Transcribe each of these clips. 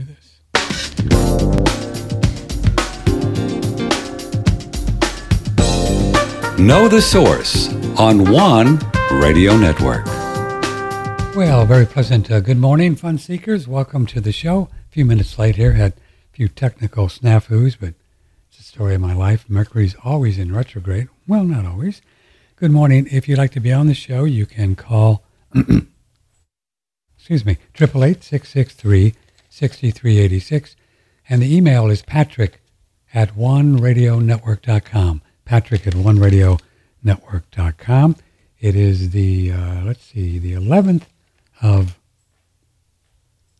do this. Know the Source on One Radio Network. Well, very pleasant. Uh, good morning, fun seekers. Welcome to the show. A few minutes late here. Had a few technical snafus, but it's the story of my life. Mercury's always in retrograde. Well, not always. Good morning. If you'd like to be on the show, you can call, excuse me, 888 6386. And the email is patrick at oneradionetwork.com. Patrick at oneradionetwork.com. It is the, uh, let's see, the 11th of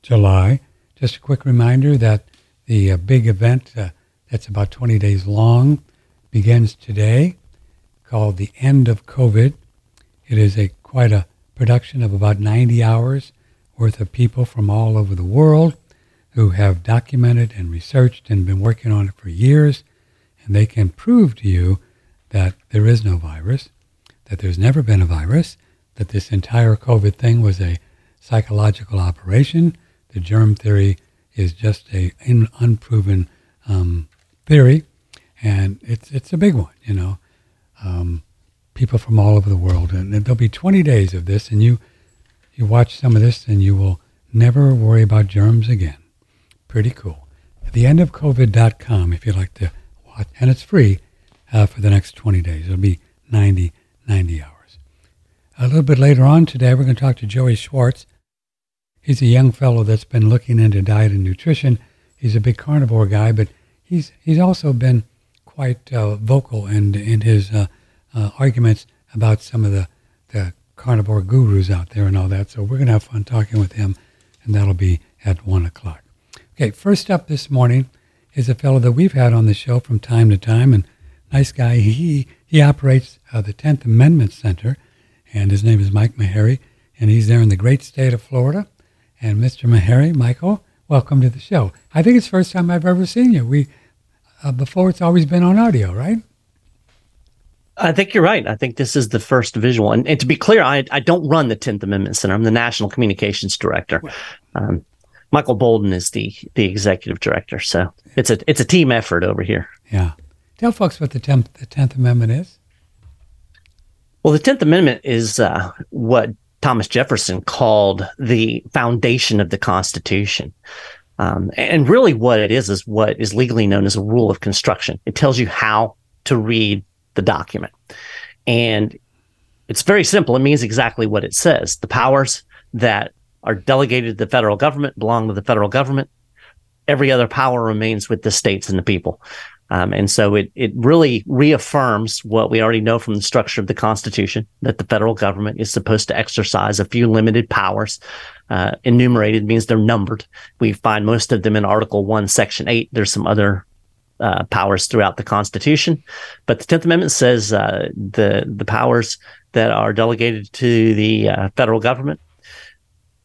July. Just a quick reminder that the uh, big event uh, that's about 20 days long begins today called The End of COVID. It is a quite a production of about 90 hours worth of people from all over the world who have documented and researched and been working on it for years, and they can prove to you that there is no virus, that there's never been a virus, that this entire COVID thing was a psychological operation. The germ theory is just a unproven um, theory, and it's it's a big one. You know, um, people from all over the world, and there'll be 20 days of this, and you you watch some of this, and you will never worry about germs again. Pretty cool. At the end of COVID.com, if you'd like to watch, and it's free uh, for the next 20 days. It'll be 90, 90 hours. A little bit later on today, we're going to talk to Joey Schwartz. He's a young fellow that's been looking into diet and nutrition. He's a big carnivore guy, but he's he's also been quite uh, vocal in in his uh, uh, arguments about some of the the carnivore gurus out there and all that. So we're going to have fun talking with him, and that'll be at one o'clock. Okay, first up this morning is a fellow that we've had on the show from time to time, and nice guy. He he operates uh, the Tenth Amendment Center, and his name is Mike Maharrey, and he's there in the great state of Florida. And Mr. Maharrey, Michael, welcome to the show. I think it's the first time I've ever seen you. We uh, before it's always been on audio, right? I think you're right. I think this is the first visual. And, and to be clear, I, I don't run the 10th Amendment Center. I'm the National Communications Director. Um, Michael Boldin is the the executive director. So it's a it's a team effort over here. Yeah. Tell folks what the tenth the Tenth Amendment is. Well, the Tenth Amendment is uh, what Thomas Jefferson called the foundation of the Constitution. Um, and really, what it is is what is legally known as a rule of construction. It tells you how to read the document, and it's very simple. It means exactly what it says. The powers that are delegated to the federal government belong to the federal government. Every other power remains with the states and the people. Um, and so it, it really reaffirms what we already know from the structure of the Constitution that the federal government is supposed to exercise a few limited powers. Uh, enumerated means they're numbered. We find most of them in Article 1, Section 8. There's some other uh, powers throughout the Constitution. But the 10th Amendment says uh, the, the powers that are delegated to the uh, federal government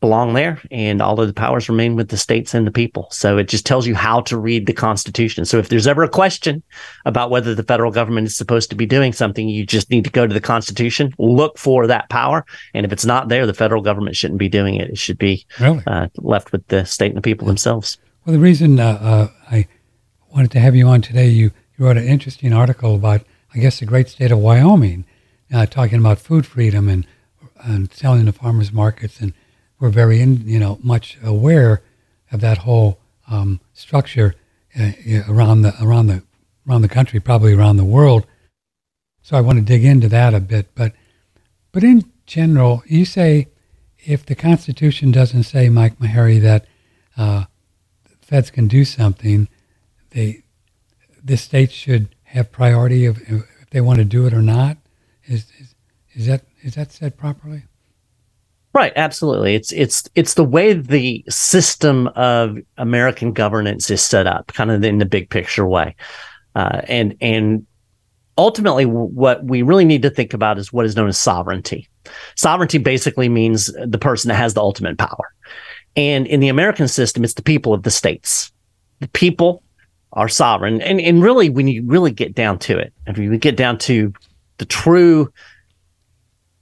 belong there and all of the powers remain with the states and the people. So it just tells you how to read the Constitution. So if there's ever a question about whether the federal government is supposed to be doing something, you just need to go to the Constitution, look for that power. And if it's not there, the federal government shouldn't be doing it. It should be really? uh, left with the state and the people themselves. Well, the reason uh, uh, I wanted to have you on today, you, you wrote an interesting article about, I guess, the great state of Wyoming, uh, talking about food freedom and, and selling the farmers markets and we're very, in, you know, much aware of that whole um, structure uh, around the around the around the country, probably around the world. So I want to dig into that a bit, but but in general, you say if the Constitution doesn't say, Mike Maharrey, that uh, feds can do something, they the states should have priority of if they want to do it or not. Is is, is that is that said properly? Right, absolutely. It's it's it's the way the system of American governance is set up, kind of in the big picture way, uh, and and ultimately, what we really need to think about is what is known as sovereignty. Sovereignty basically means the person that has the ultimate power, and in the American system, it's the people of the states. The people are sovereign, and and really, when you really get down to it, if you get down to the true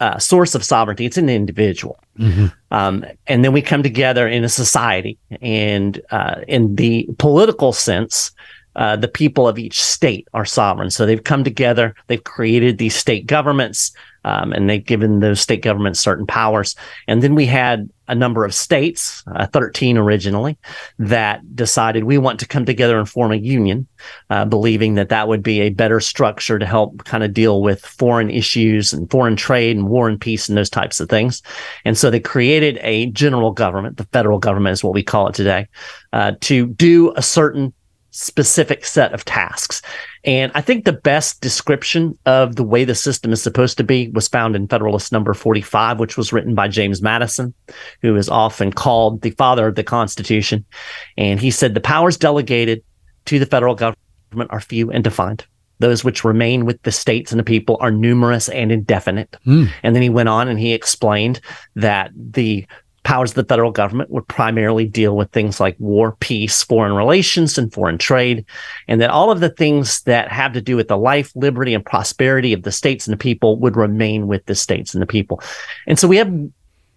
uh, source of sovereignty. It's an individual. Mm-hmm. Um, and then we come together in a society. And uh, in the political sense, uh, the people of each state are sovereign. So they've come together, they've created these state governments, um, and they've given those state governments certain powers. And then we had a number of states, uh, 13 originally, that decided we want to come together and form a union, uh, believing that that would be a better structure to help kind of deal with foreign issues and foreign trade and war and peace and those types of things. And so they created a general government, the federal government is what we call it today, uh, to do a certain specific set of tasks. And I think the best description of the way the system is supposed to be was found in Federalist number 45, which was written by James Madison, who is often called the father of the Constitution. And he said the powers delegated to the federal government are few and defined. Those which remain with the states and the people are numerous and indefinite. Mm. And then he went on and he explained that the powers of the federal government would primarily deal with things like war, peace, foreign relations, and foreign trade, and that all of the things that have to do with the life, liberty, and prosperity of the states and the people would remain with the states and the people. And so we have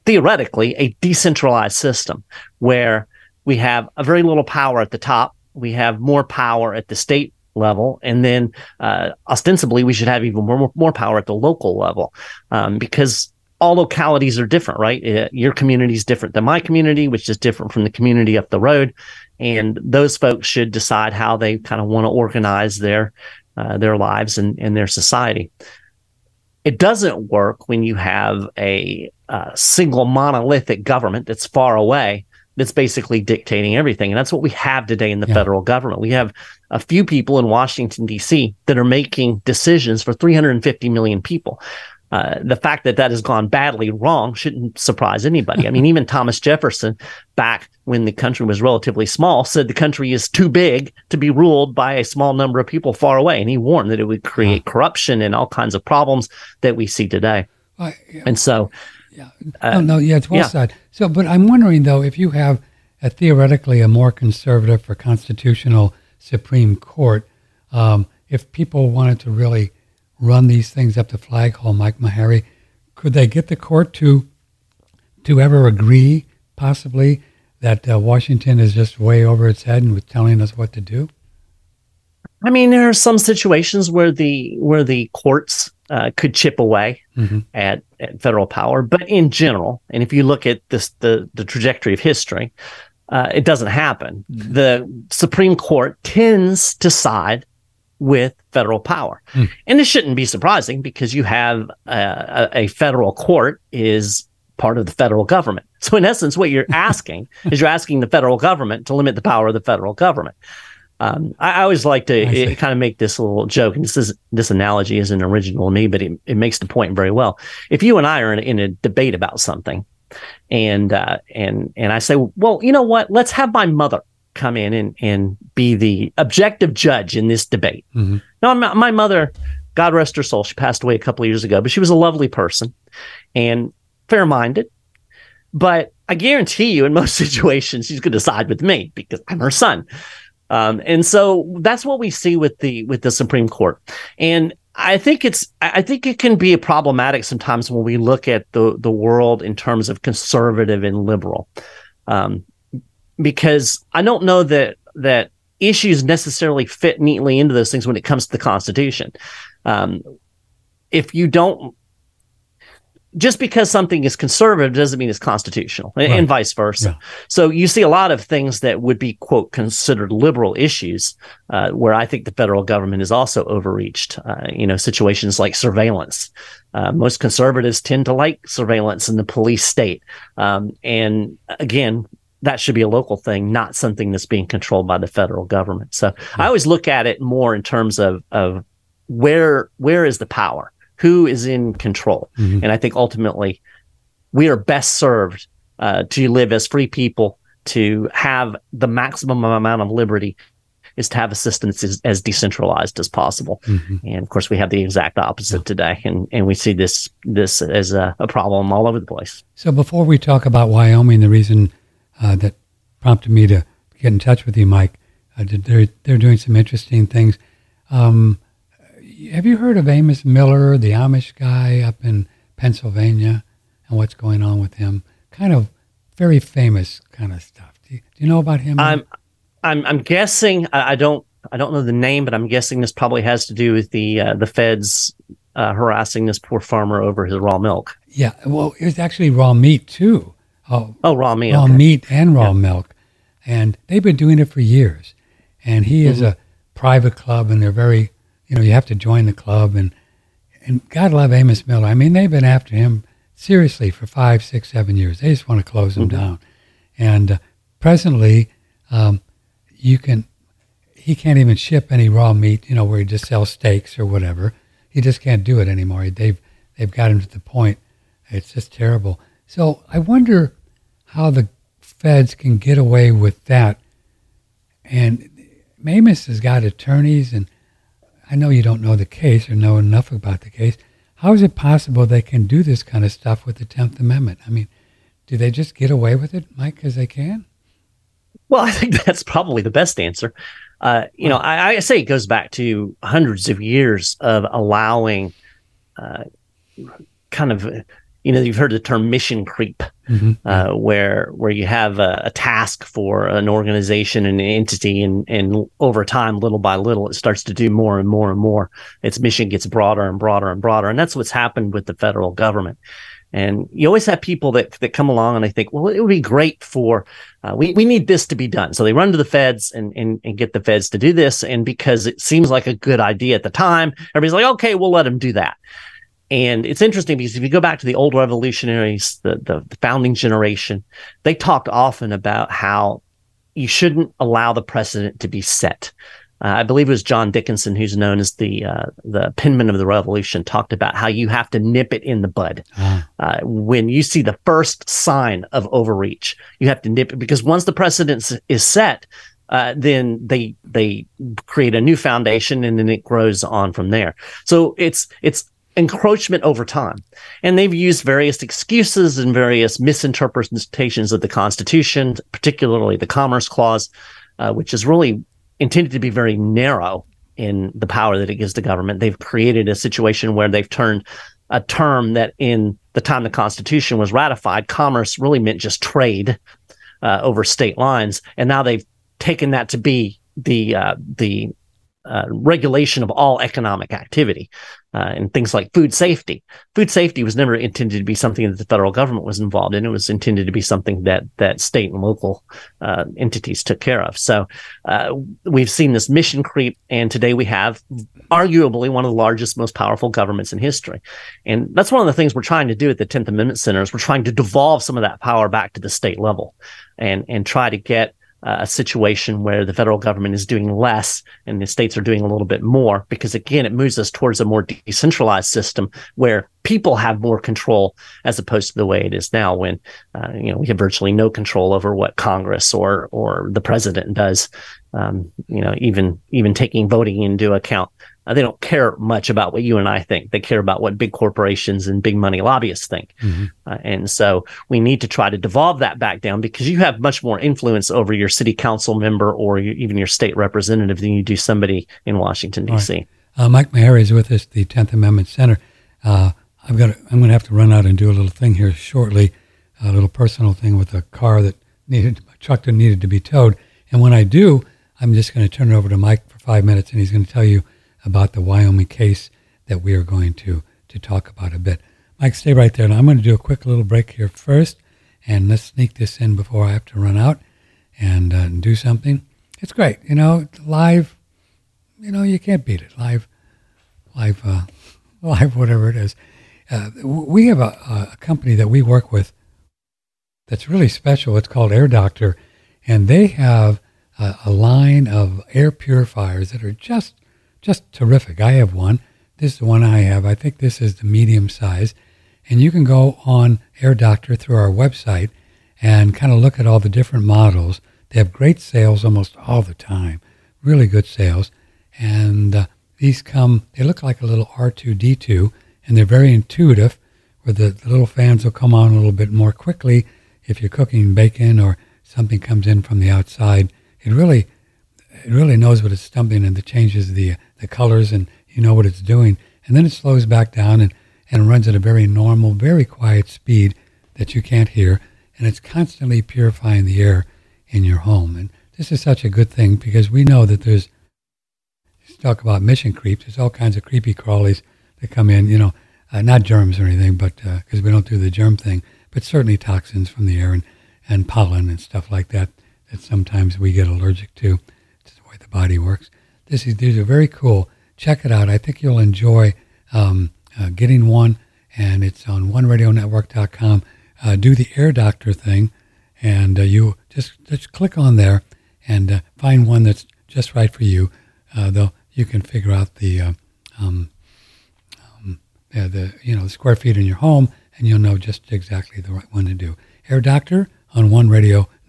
theoretically a decentralized system where we have a very little power at the top. We have more power at the state level, and then uh, ostensibly we should have even more more power at the local level, um, because all localities are different, right? Uh, your community is different than my community, which is different from the community up the road. And those folks should decide how they kind of want to organize their uh, their lives and, and their society. It doesn't work when you have a, a single monolithic government that's far away that's basically dictating everything. And that's what we have today in the yeah. federal government. We have a few people in Washington, D.C. that are making decisions for 350 million people. Uh, the fact that that has gone badly wrong shouldn't surprise anybody. I mean, even Thomas Jefferson, back when the country was relatively small, said the country is too big to be ruled by a small number of people far away. And he warned that it would create corruption and all kinds of problems that we see today. yeah. And so, yeah. Uh, no, no, yeah, it's well yeah. said. So, but I'm wondering though, if you have a, theoretically a more conservative or constitutional Supreme Court, um, if people wanted to really run these things up the flagpole, Mike Maharrey. Could they get the court to to ever agree, possibly, that uh, Washington is just way over its head and with telling us what to do? I mean, there are some situations where the where the courts uh, could chip away mm-hmm. at, at federal power, but in general, and if you look at this the the trajectory of history, uh, it doesn't happen. Mm-hmm. The Supreme Court tends to side with federal power. Mm. And this shouldn't be surprising because you have a, a, federal court is part of the federal government. So in essence, what you're asking is you're asking the federal government to limit the power of the federal government. Um, I, I, always like to it, kind of make this little joke, and this is this analogy isn't original to me, but it, it makes the point very well. If you and I are in, in a debate about something, and uh, and and I say, well, you know what? Let's have my mother come in and, and be the objective judge in this debate. Mm-hmm. Now, my mother, God rest her soul, she passed away a couple of years ago, but she was a lovely person and fair minded. But I guarantee you, in most situations, she's going to side with me because I'm her son. Um, and so that's what we see with the with the Supreme Court. And I think it's I think it can be problematic sometimes when we look at the the world in terms of conservative and liberal. Um, because I don't know that that issues necessarily fit neatly into those things when it comes to the Constitution. Um, if you don't, just because something is conservative doesn't mean it's constitutional, right. and, vice versa. Yeah. So you see a lot of things that would be quote considered liberal issues, uh, where I think the federal government is also overreached. Uh, you know, situations like surveillance. Uh, most conservatives tend to like surveillance in the police state, um, and again, that should be a local thing, not something that's being controlled by the federal government. So mm-hmm. I always look at it more in terms of of where where is the power, who is in control, mm-hmm. and I think ultimately we are best served uh, to live as free people, to have the maximum amount of liberty, is to have a system that's as, as decentralized as possible. Mm-hmm. And of course, we have the exact opposite yeah. today, and and we see this this as a, a problem all over the place. So before we talk about Wyoming, the reason uh, that prompted me to get in touch with you, Mike. Uh, they're they're doing some interesting things. Um, have you heard of Amos Miller, the Amish guy up in Pennsylvania and what's going on with him. Kind of very famous kind of stuff. Do you, do you know about him? I'm, I'm, I'm guessing. I, I, don't, I don't know the name, but I'm guessing this probably has to do with the uh, the feds uh, harassing this poor farmer over his raw milk. Yeah, well, it was actually raw meat too. Oh, oh raw meat. Raw okay. meat and raw yeah. milk, and they've been doing it for years. And he mm-hmm. is a private club, and they're very, you know, you have to join the club, and and God love Amos Miller. I mean, they've been after him seriously for five, six, seven years. They just want to close him mm-hmm. down. And uh, presently, um, you can, he can't even ship any raw meat, you know, where he just sells steaks or whatever. He just can't do it anymore. They've, they've got him to the point. It's just terrible. So I wonder how the feds can get away with that. And Amos has got attorneys, and I know you don't know the case or know enough about the case, how is it possible they can do this kind of stuff with the 10th Amendment? I mean, do they just get away with it, Mike, because they can? Well, I think that's probably the best answer. Uh, you know, I, I, say it goes back to hundreds of years of allowing uh, kind of you know you've heard the term mission creep mm-hmm. uh, where where you have a, a, task for an organization and an entity and and over time little by little it starts to do more and more and more its mission gets broader and broader and broader and that's what's happened with the federal government and you always have people that, that come along and they think, well, it would be great for, uh, we, we need this to be done. So they run to the feds and, and, and get the feds to do this. And because it seems like a good idea at the time, everybody's like, okay, we'll let them do that. And it's interesting because if you go back to the old revolutionaries, the, the, the founding generation, they talked often about how you shouldn't allow the precedent to be set. Uh, I believe it was John Dickinson, who's known as the uh, the penman of the revolution, talked about how you have to nip it in the bud. Ah. Uh, when you see the first sign of overreach, you have to nip it because once the precedent is set, uh, then they they create a new foundation and then it grows on from there. So it's it's encroachment over time. And they've used various excuses and various misinterpretations of the Constitution, particularly the Commerce Clause, uh, which is really intended to be very narrow in the power that it gives the government. They've created a situation where they've turned a term that in the time the Constitution was ratified, commerce really meant just trade uh, over state lines. And now they've taken that to be the uh, the uh, regulation of all economic activity uh, and things like food safety. Food safety was never intended to be something that the federal government was involved in. It was intended to be something that that state and local uh, entities took care of. So uh, we've seen this mission creep, and today we have arguably one of the largest, most powerful governments in history. And that's one of the things we're trying to do at the Tenth Amendment Center is we're trying to devolve some of that power back to the state level, and and try to get a situation where the federal government is doing less and the states are doing a little bit more because again it moves us towards a more decentralized system where people have more control as opposed to the way it is now when uh, you know we have virtually no control over what congress or or the president does. Um, you know even even taking voting into account they don't care much about what you and I think. They care about what big corporations and big money lobbyists think. Mm-hmm. Uh, and so we need to try to devolve that back down because you have much more influence over your city council member or your, even your state representative than you do somebody in Washington, D.C. Right. Uh, Mike Maharrey is with us, the 10th Amendment Center. Uh, I've got. To, I'm going to have to run out and do a little thing here shortly, a little personal thing with a car that needed, a truck that needed to be towed. And when I do, I'm just going to turn it over to Mike for five minutes, and he's going to tell you about the Wyoming case that we are going to, to talk about a bit. Mike, stay right there. Now, I'm going to do a quick little break here first, and let's sneak this in before I have to run out and, uh, and do something. It's great. You know, live, you know, you can't beat it. Live, live, uh, live, whatever it is. Uh, we have a, a company that we work with that's really special. It's called Air Doctor, and they have a, a line of air purifiers that are just just terrific. I have one. This is the one I have. I think this is the medium size. And you can go on Air Doctor through our website and kind of look at all the different models. They have great sales almost all the time, really good sales. And uh, these come, they look like a little R2D2, and they're very intuitive, where the, the little fans will come on a little bit more quickly if you're cooking bacon or something comes in from the outside. It really, it really knows what it's dumping and it changes the the colors and you know what it's doing. And then it slows back down and, and runs at a very normal, very quiet speed that you can't hear, and it's constantly purifying the air in your home. And this is such a good thing because we know that there's talk about mission creeps. There's all kinds of creepy crawlies that come in. You know, uh, not germs or anything, but because uh, we don't do the germ thing, but certainly toxins from the air and, and pollen and stuff like that that sometimes we get allergic to. Way the body works. This is these are very cool. Check it out. I think you'll enjoy um, uh, getting one, and it's on OneRadioNetwork.com. Uh, do the Air Doctor thing, and uh, you just just click on there and uh, find one that's just right for you. Uh, though you can figure out the uh, um, um, the you know the square feet in your home, and you'll know just exactly the right one to do. Air Doctor on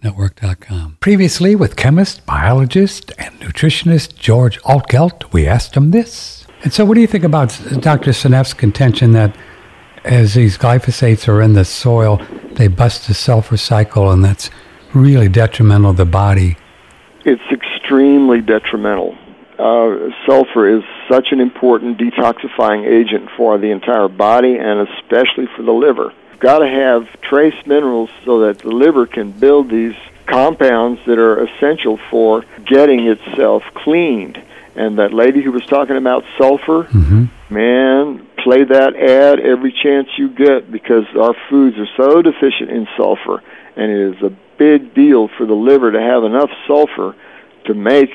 OneRadioNetwork.com. Previously, with chemist, biologist, and nutritionist George Altgelt, we asked him this. And so, what do you think about Dr. Seneff's contention that as these glyphosates are in the soil, they bust the sulfur cycle, and that's really detrimental to the body? It's extremely detrimental. Uh, sulfur is such an important detoxifying agent for the entire body and especially for the liver. You've got to have trace minerals so that the liver can build these compounds that are essential for getting itself cleaned. And that lady who was talking about sulfur, mm-hmm. man, play that ad every chance you get because our foods are so deficient in sulfur, and it is a big deal for the liver to have enough sulfur to make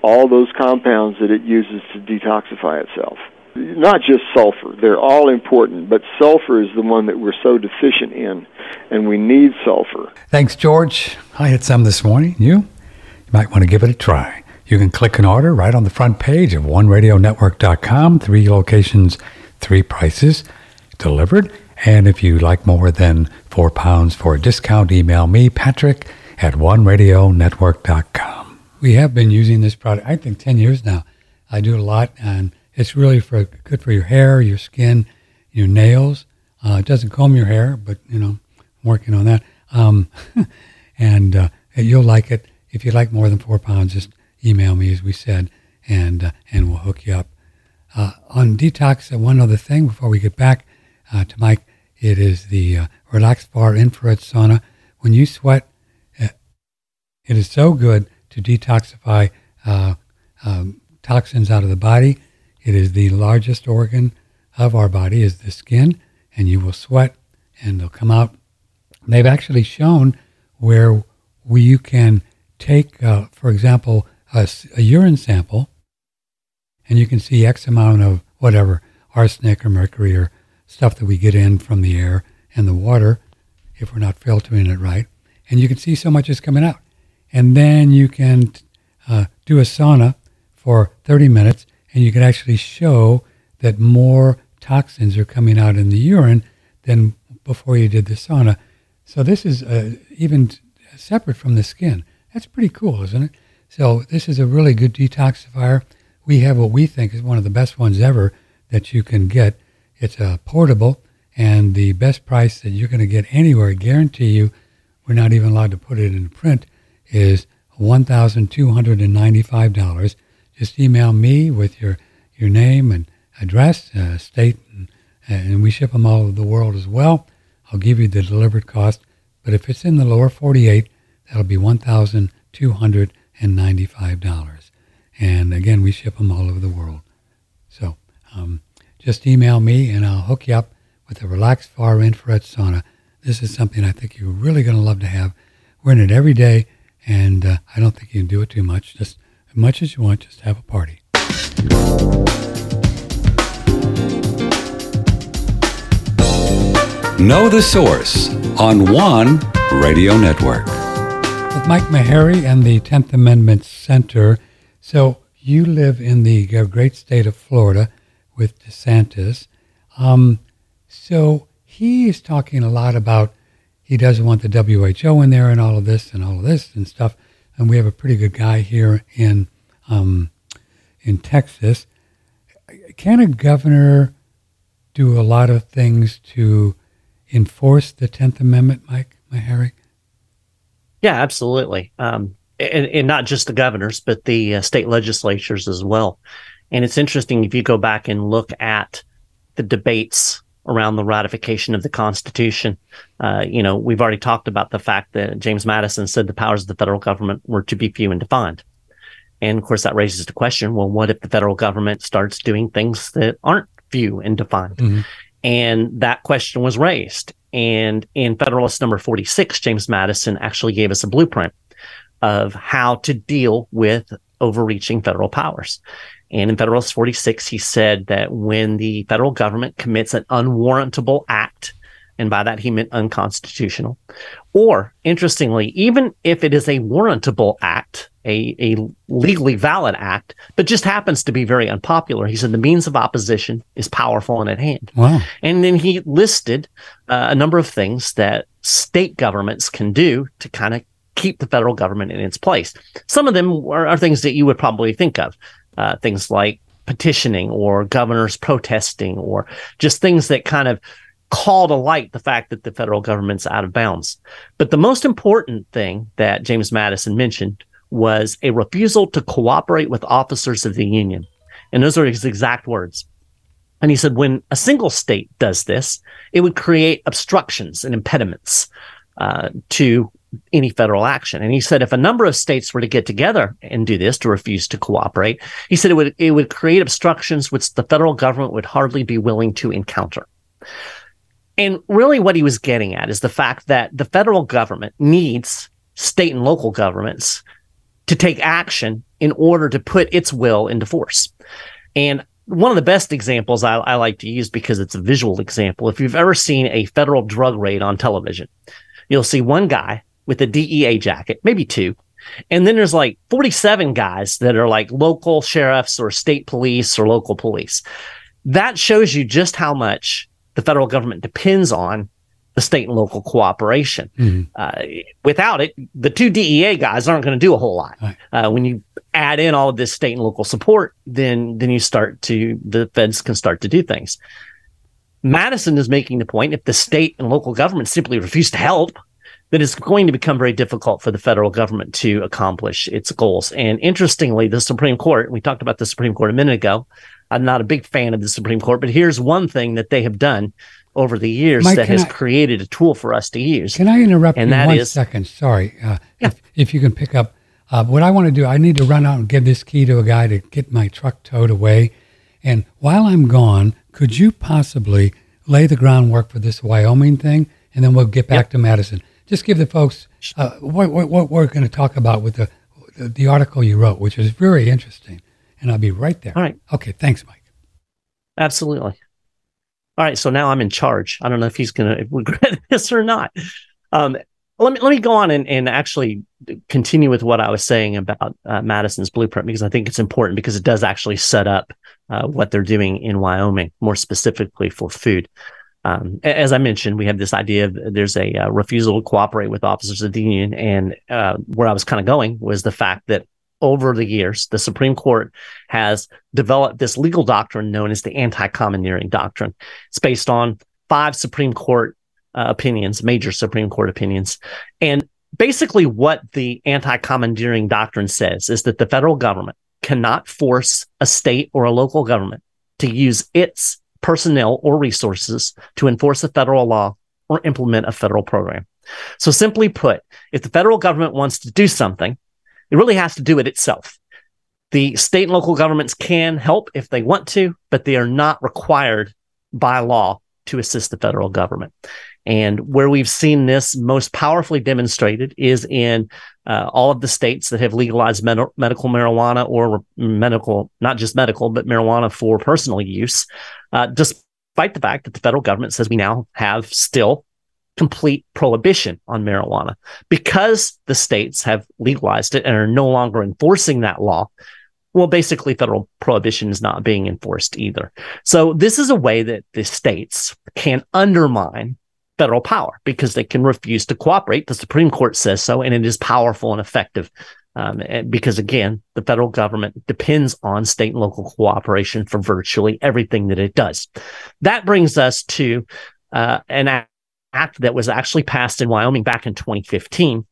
all those compounds that it uses to detoxify itself. Not just sulfur, they're all important, but sulfur is the one that we're so deficient in, and we need sulfur. Thanks, George. I had some this morning. You? You might want to give it a try. You can click an order right on the front page of OneRadioNetwork.com. Three locations, three prices, delivered. And if you like more than four pounds for a discount, email me, Patrick, at OneRadioNetwork.com. We have been using this product, I think, 10 years now. I do a lot, and it's really for good for your hair, your skin, your nails. Uh, it doesn't comb your hair, but, you know, I'm working on that. Um, and uh, you'll like it. If you like more than four pounds, just email me, as we said, and uh, and we'll hook you up. Uh, on detox, uh, one other thing before we get back uh, to Mike, it is the uh, Relax Far infrared sauna. When you sweat, it is so good to detoxify um, toxins out of the body. It is the largest organ of our body is the skin, and you will sweat, and they'll come out. They've actually shown where we, you can take, for example, a, a urine sample, and you can see X amount of whatever arsenic or mercury or stuff that we get in from the air and the water if we're not filtering it right. And you can see so much is coming out. And then you can uh, do a sauna for 30 minutes and you can actually show that more toxins are coming out in the urine than before you did the sauna. So this is uh, even separate from the skin. That's pretty cool, isn't it? So this is a really good detoxifier. We have what we think is one of the best ones ever that you can get. It's a portable and the best price that you're going to get anywhere, I guarantee you, we're not even allowed to put it in print, is $1,295. Just email me with your, your name and address, uh, state, and, and we ship them all over the world as well. I'll give you the delivered cost, but if it's in the lower 48, that'll be 1200 and $95. And again, we ship them all over the world. So um, just email me and I'll hook you up with a relaxed far infrared sauna. This is something I think you're really going to love to have. We're in it every day, and uh, I don't think you can do it too much. Just as much as you want, just have a party. Know the Source on One Radio Network with Mike Maharrey and the 10th Amendment Center. So you live in the great state of Florida with DeSantis. Um, so he is talking a lot about he doesn't want the WHO in there and all of this and all of this and stuff. And we have a pretty good guy here in um, in Texas. Can a governor do a lot of things to enforce the Tenth Amendment, Mike Maharrey? Yeah, absolutely. Um, and, and, not just the governors, but the uh, state legislatures as well. And it's interesting if you go back and look at the debates around the ratification of the Constitution. Uh, you know, we've already talked about the fact that James Madison said the powers of the federal government were to be few and defined. And of course, that raises the question well, what if the federal government starts doing things that aren't few and defined? Mm-hmm. And that question was raised. And in Federalist number 46, James Madison actually gave us a blueprint of how to deal with overreaching federal powers. And in Federalist 46, he said that when the federal government commits an unwarrantable act, and by that he meant unconstitutional, or interestingly, even if it is a warrantable act, a, a legally valid act, but just happens to be very unpopular, he said the means of opposition is powerful and at hand. Wow. And then he listed uh, a number of things that state governments can do to kind of keep the federal government in its place. Some of them are, are things that you would probably think of uh, things like petitioning or governors protesting or just things that kind of call to light the fact that the federal government's out of bounds. But the most important thing that James Madison mentioned was a refusal to cooperate with officers of the Union. And those are his exact words. And he said, when a single state does this, it would create obstructions and impediments uh, to any federal action. And he said if a number of states were to get together and do this to refuse to cooperate, he said it would it would create obstructions which the federal government would hardly be willing to encounter. And really what he was getting at is the fact that the federal government needs state and local governments to take action in order to put its will into force. And one of the best examples I, I like to use because it's a visual example. If you've ever seen a federal drug raid on television, you'll see one guy with a DEA jacket, maybe two. And then there's like 47 guys that are like local sheriffs or state police or local police. That shows you just how much the federal government depends on the state and local cooperation. Mm-hmm. Uh, without it, the two DEA guys aren't going to do a whole lot. Right. Uh, when you add in all of this state and local support, then then you start to the feds can start to do things. Madison is making the point if the state and local government simply refuse to help, that it's going to become very difficult for the federal government to accomplish its goals. And interestingly, the Supreme Court, we talked about the Supreme Court a minute ago. I'm not a big fan of the Supreme Court, but here's one thing that they have done over the years Mike, that has I, created a tool for us to use. Can I interrupt and you that one is, second? Sorry. Uh, yeah. if, if, you can pick up uh, what I want to do, I need to run out and give this key to a guy to get my truck towed away. And while I'm gone, could you possibly lay the groundwork for this Wyoming thing? And then we'll get back yep. to Madison just give the folks uh, what, what, what, we're going to talk about with the, the, the article you wrote, which is very interesting. And I'll be right there. All right. Okay. Thanks, Mike. Absolutely. All right. So now I'm in charge. I don't know if he's going to regret this or not. Um, let me let me go on and, and actually continue with what I was saying about uh, Madison's blueprint because I think it's important because it does actually set up uh, what they're doing in Wyoming more specifically for food. Um, as I mentioned, we have this idea of there's a uh, refusal to cooperate with officers of the union. And uh, where I was kind of going was the fact that over the years, the Supreme Court has developed this legal doctrine known as the anti commandeering doctrine. It's based on five Supreme Court uh, opinions, major Supreme Court opinions. And basically, what the anti commandeering doctrine says is that the federal government cannot force a state or a local government to use its personnel or resources to enforce a federal law or implement a federal program. So simply put, if the federal government wants to do something, it really has to do it itself. The state and local governments can help if they want to, but they are not required by law to assist the federal government. And where we've seen this most powerfully demonstrated is in uh, all of the states that have legalized med- medical marijuana or medical, not just medical, but marijuana for personal use, uh, despite the fact that the federal government says we now have still complete prohibition on marijuana. Because the states have legalized it and are no longer enforcing that law, well, basically, federal prohibition is not being enforced either. So, this is a way that the states can undermine federal power because they can refuse to cooperate. The Supreme Court says so, and it is powerful and effective. Um, and because again, the federal government depends on state and local cooperation for virtually everything that it does. That brings us to uh, an act that was actually passed in Wyoming back in 2015,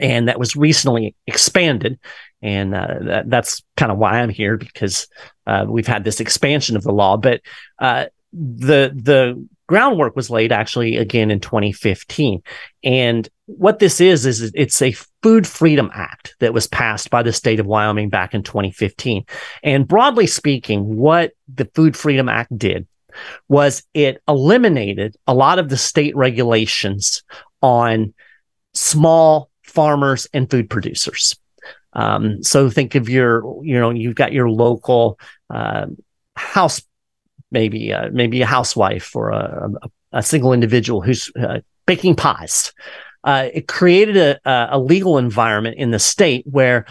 and that was recently expanded. And uh, that, that's kind of why I'm here because uh, we've had this expansion of the law. But uh, the the groundwork was laid actually again in 2015. And what this is, is it's a Food Freedom Act that was passed by the state of Wyoming back in 2015. And broadly speaking, what the Food Freedom Act did was it eliminated a lot of the state regulations on small farmers and food producers. Um, so think of your, you know, you've got your local uh, house maybe uh, maybe a housewife or a, a, a single individual who's uh, baking pies. Uh, it created a, a legal environment in the state where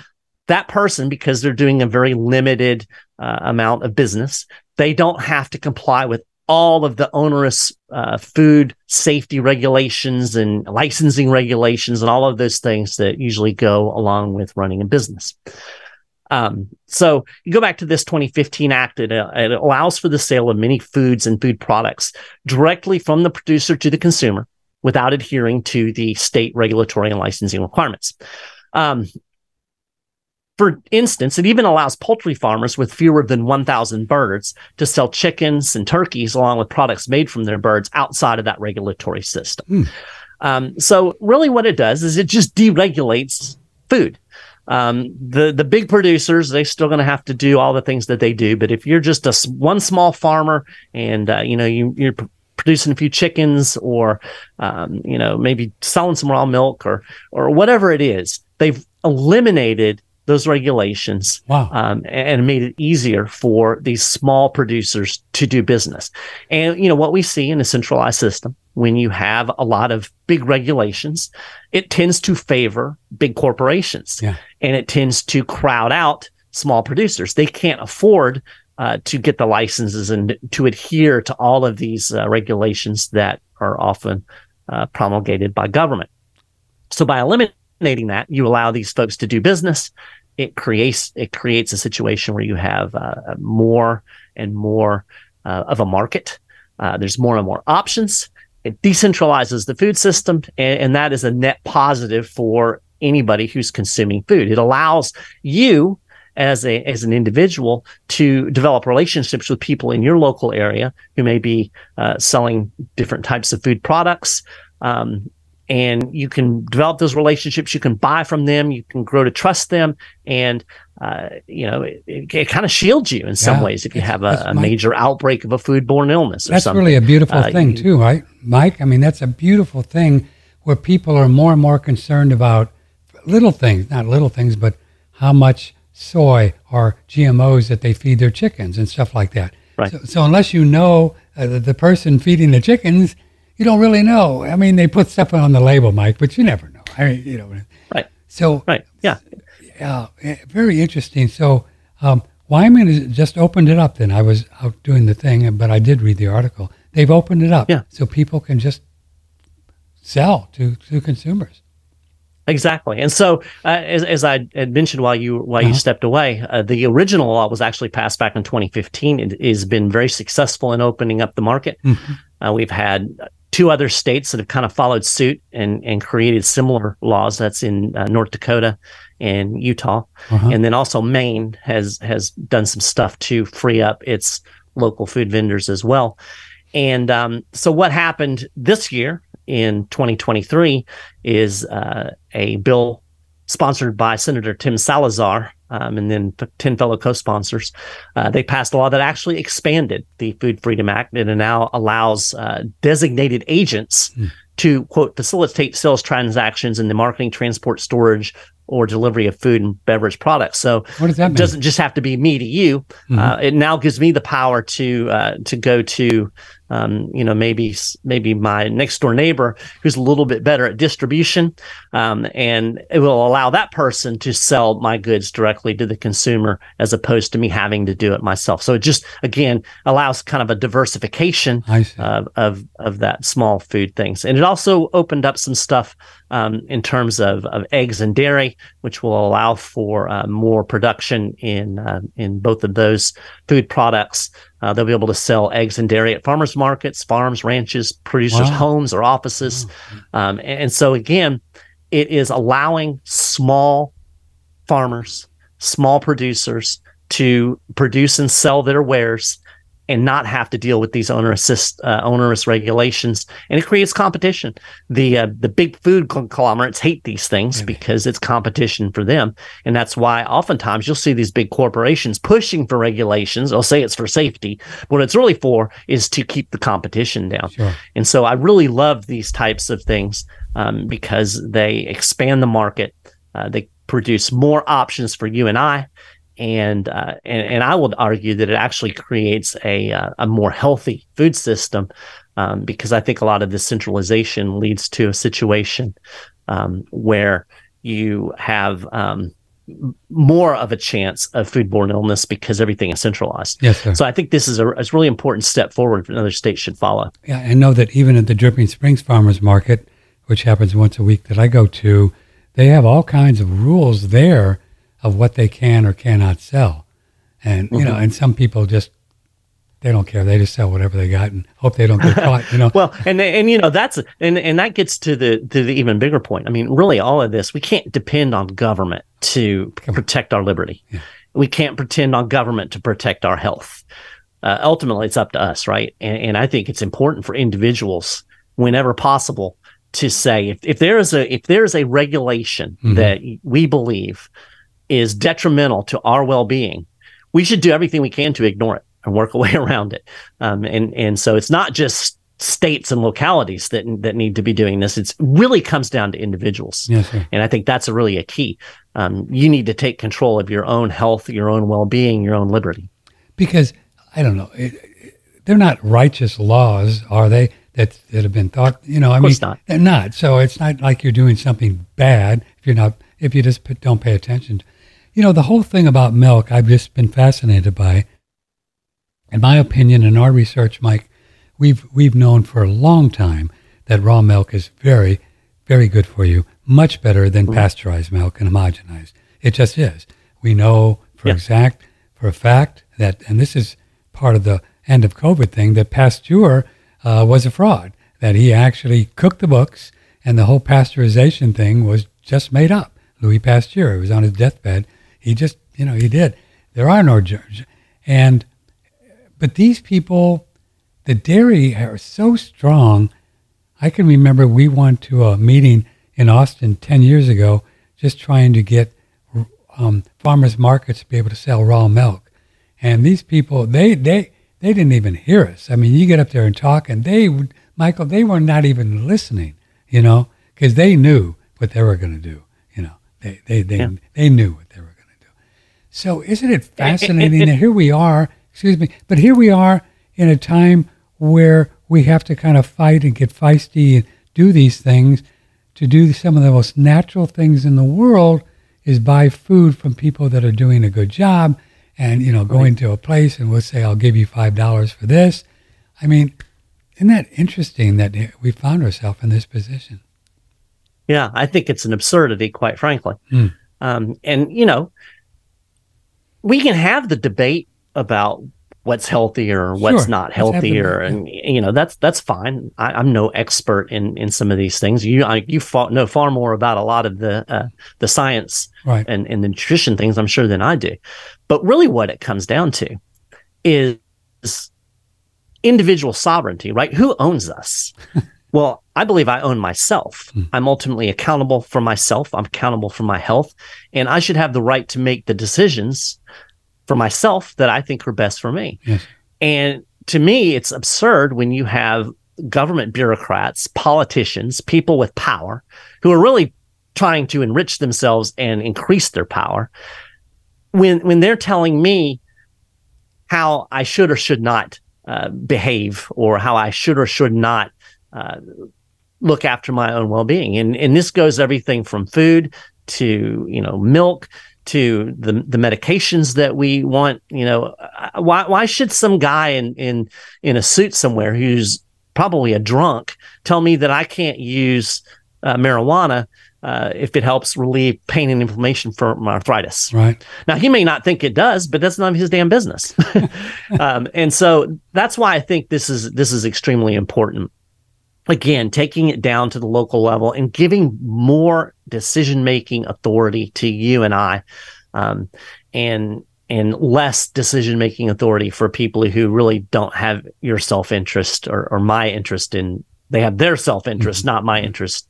that person, because they're doing a very limited uh, amount of business, they don't have to comply with all of the onerous uh, food safety regulations and licensing regulations and all of those things that usually go along with running a business. Um, so you go back to this 2015 act, it, uh, it allows for the sale of many foods and food products directly from the producer to the consumer without adhering to the state regulatory and licensing requirements. Um, for instance, it even allows poultry farmers with fewer than 1,000 birds to sell chickens and turkeys along with products made from their birds outside of that regulatory system. Mm. Um, so, really, what it does is it just deregulates food. Um, the the big producers they're still going to have to do all the things that they do. But if you're just a one small farmer and uh, you know you you're producing a few chickens or um, you know maybe selling some raw milk or or whatever it is, they've eliminated those regulations wow. um, and made it easier for these small producers to do business. And you know what we see in a centralized system when you have a lot of big regulations, it tends to favor big corporations yeah. and it tends to crowd out small producers. They can't afford uh, to get the licenses and to adhere to all of these uh, regulations that are often uh, promulgated by government. So by eliminating that, you allow these folks to do business. It creates it creates a situation where you have uh, more and more uh, of a market. Uh, there's more and more options it decentralizes the food system, and, and that is a net positive for anybody who's consuming food. It allows you as a as an individual to develop relationships with people in your local area who may be uh, selling different types of food products. Um, and you can develop those relationships. You can buy from them. You can grow to trust them, and uh, you know it, it, it kind of shields you in some yeah, ways if you have a, a major outbreak of a foodborne illness. that's something. really a beautiful uh, thing you, too, right, Mike? I mean, that's a beautiful thing where people are more and more concerned about little things, not little things, but how much soy or GMOs that they feed their chickens and stuff like that. Right. So, so unless you know uh, the, the person feeding the chickens you don't really know. I mean, they put stuff on the label, Mike, but you never know. I mean, you know. Right. So. Right. Yeah. Uh, very interesting. So, um, has just opened it up. Then I was out doing the thing, but I did read the article. They've opened it up, yeah. so people can just sell to to consumers. Exactly, and so uh, as, as I had mentioned while you while uh-huh. you stepped away, uh, the original law was actually passed back in 2015. It has been very successful in opening up the market. Mm-hmm. Uh, we've had two other states that have kind of followed suit and, and created similar laws. That's in uh, North Dakota and Utah, uh-huh. and then also Maine has has done some stuff to free up its local food vendors as well. And um, so, what happened this year in 2023 is uh, a bill sponsored by Senator Tim Salazar um, and then 10 fellow co-sponsors, uh, they passed a law that actually expanded the Food Freedom Act and it now allows uh, designated agents mm. to, quote, facilitate sales transactions in the marketing, transport, storage, or delivery of food and beverage products. So what does that mean? It doesn't just have to be me to you. Mm-hmm. Uh, it now gives me the power to uh, to go to um, you know, maybe maybe my next door neighbor who's a little bit better at distribution, um, and it will allow that person to sell my goods directly to the consumer as opposed to me having to do it myself. So it just again allows kind of a diversification of of of that small food things, and it also opened up some stuff um, in terms of, of eggs and dairy, which will allow for uh, more production in uh, in both of those food products. Uh, they'll be able to sell eggs and dairy at farmers markets, farms, ranches, producers' wow. homes, or offices. Wow. Um, and, and so, again, it is allowing small farmers, small producers to produce and sell their wares and not have to deal with these onerous uh, onerous regulations, and it creates competition. The uh, the big food conglomerates hate these things because it's competition for them, and that's why oftentimes you'll see these big corporations pushing for regulations. They'll say it's for safety, what it's really for is to keep the competition down. Sure. And so I really love these types of things um, because they expand the market. Uh, they produce more options for you and I and uh, and and I would argue that it actually creates a uh, a more healthy food system um, because I think a lot of this centralization leads to a situation um, where you have um, more of a chance of foodborne illness because everything is centralized. Yes, sir. So I think this is a, a really important step forward that other states should follow. Yeah, and know that even at the Dripping Springs Farmers Market, which happens once a week that I go to, they have all kinds of rules there of what they can or cannot sell. And, mm-hmm. you know, mm-hmm. and some people just, they don't care. They just sell whatever they got and hope they don't get caught, you know? well, and, and, you know, that's, and, and that gets to the, to the even bigger point. I mean, really all of this, we can't depend on government to protect our liberty. Yeah. We can't pretend on government to protect our health. Uh, ultimately, it's up to us, right? And, and I think it's important for individuals, whenever possible, to say if, if there is a if there is a regulation mm-hmm. that we believe is detrimental to our well-being, we should do everything we can to ignore it and work a way around it. Um, and and so it's not just states and localities that that need to be doing this. It really comes down to individuals, yes, and I think that's a really a key. Um, you need to take control of your own health, your own well-being, your own liberty. Because I don't know, it, it, they're not righteous laws, are they? That that have been thought. You know, I mean, not. they're not. So it's not like you're doing something bad if you're not if you just don't pay attention you know, the whole thing about milk, I've just been fascinated by. In my opinion, in our research, Mike, we've we've known for a long time that raw milk is very, very good for you, much better than mm-hmm. pasteurized milk and homogenized. It just is. We know for yeah. exact, for a fact that, and this is part of the end of COVID thing, that Pasteur uh, was a fraud. That he actually cooked the books, and the whole pasteurization thing was just made up. Louis Pasteur, he was on his deathbed he just, you know, he did. There are no judges. And, but these people, the dairy are so strong. I can remember we went to a meeting in Austin 10 years ago just trying to get um, farmers markets to be able to sell raw milk. And these people, they, they, they didn't even hear us. I mean, you get up there and talk, and they would, Michael, they were not even listening, you know, because they knew what they were going to do. You know, they, they, they, yeah. they knew what they were so isn't it fascinating that here we are, excuse me, but here we are in a time where we have to kind of fight and get feisty and do these things to do some of the most natural things in the world is buy food from people that are doing a good job and you know going to a place and we'll say I'll give you five dollars for this. I mean, isn't that interesting that we found ourselves in this position? Yeah, I think it's an absurdity, quite frankly. Mm. Um, and you know, we can have the debate about what's healthier, or what's sure. not healthier, and you know that's that's fine. I, am no expert in in some of these things. You I, you know far more about a lot of the uh, the science right. and and the nutrition things, I'm sure, than I do. But really, what it comes down to is individual sovereignty, right? Who owns us? well, I believe I own myself. Hmm. I'm ultimately accountable for myself. I'm accountable for my health, and I should have the right to make the decisions for myself that I think are best for me. Yes. And to me, it's absurd when you have government bureaucrats, politicians, people with power who are really trying to enrich themselves and increase their power when when they're telling me how I should or should not uh, behave or how I should or should not uh, look after my own well-being and and this goes everything from food to you know milk to the the medications that we want. You know, uh, why why should some guy in in in a suit somewhere who's probably a drunk tell me that I can't use uh, marijuana uh, if it helps relieve pain and inflammation from arthritis. Right. Now, he may not think it does, but that's none of his damn business. um, and so that's why I think this is this is extremely important again, taking it down to the local level and giving more decision making authority to you and I. Um, and and less decision making authority for people who really don't have your self interest or, or my interest in they have their self interest, mm-hmm. not my interest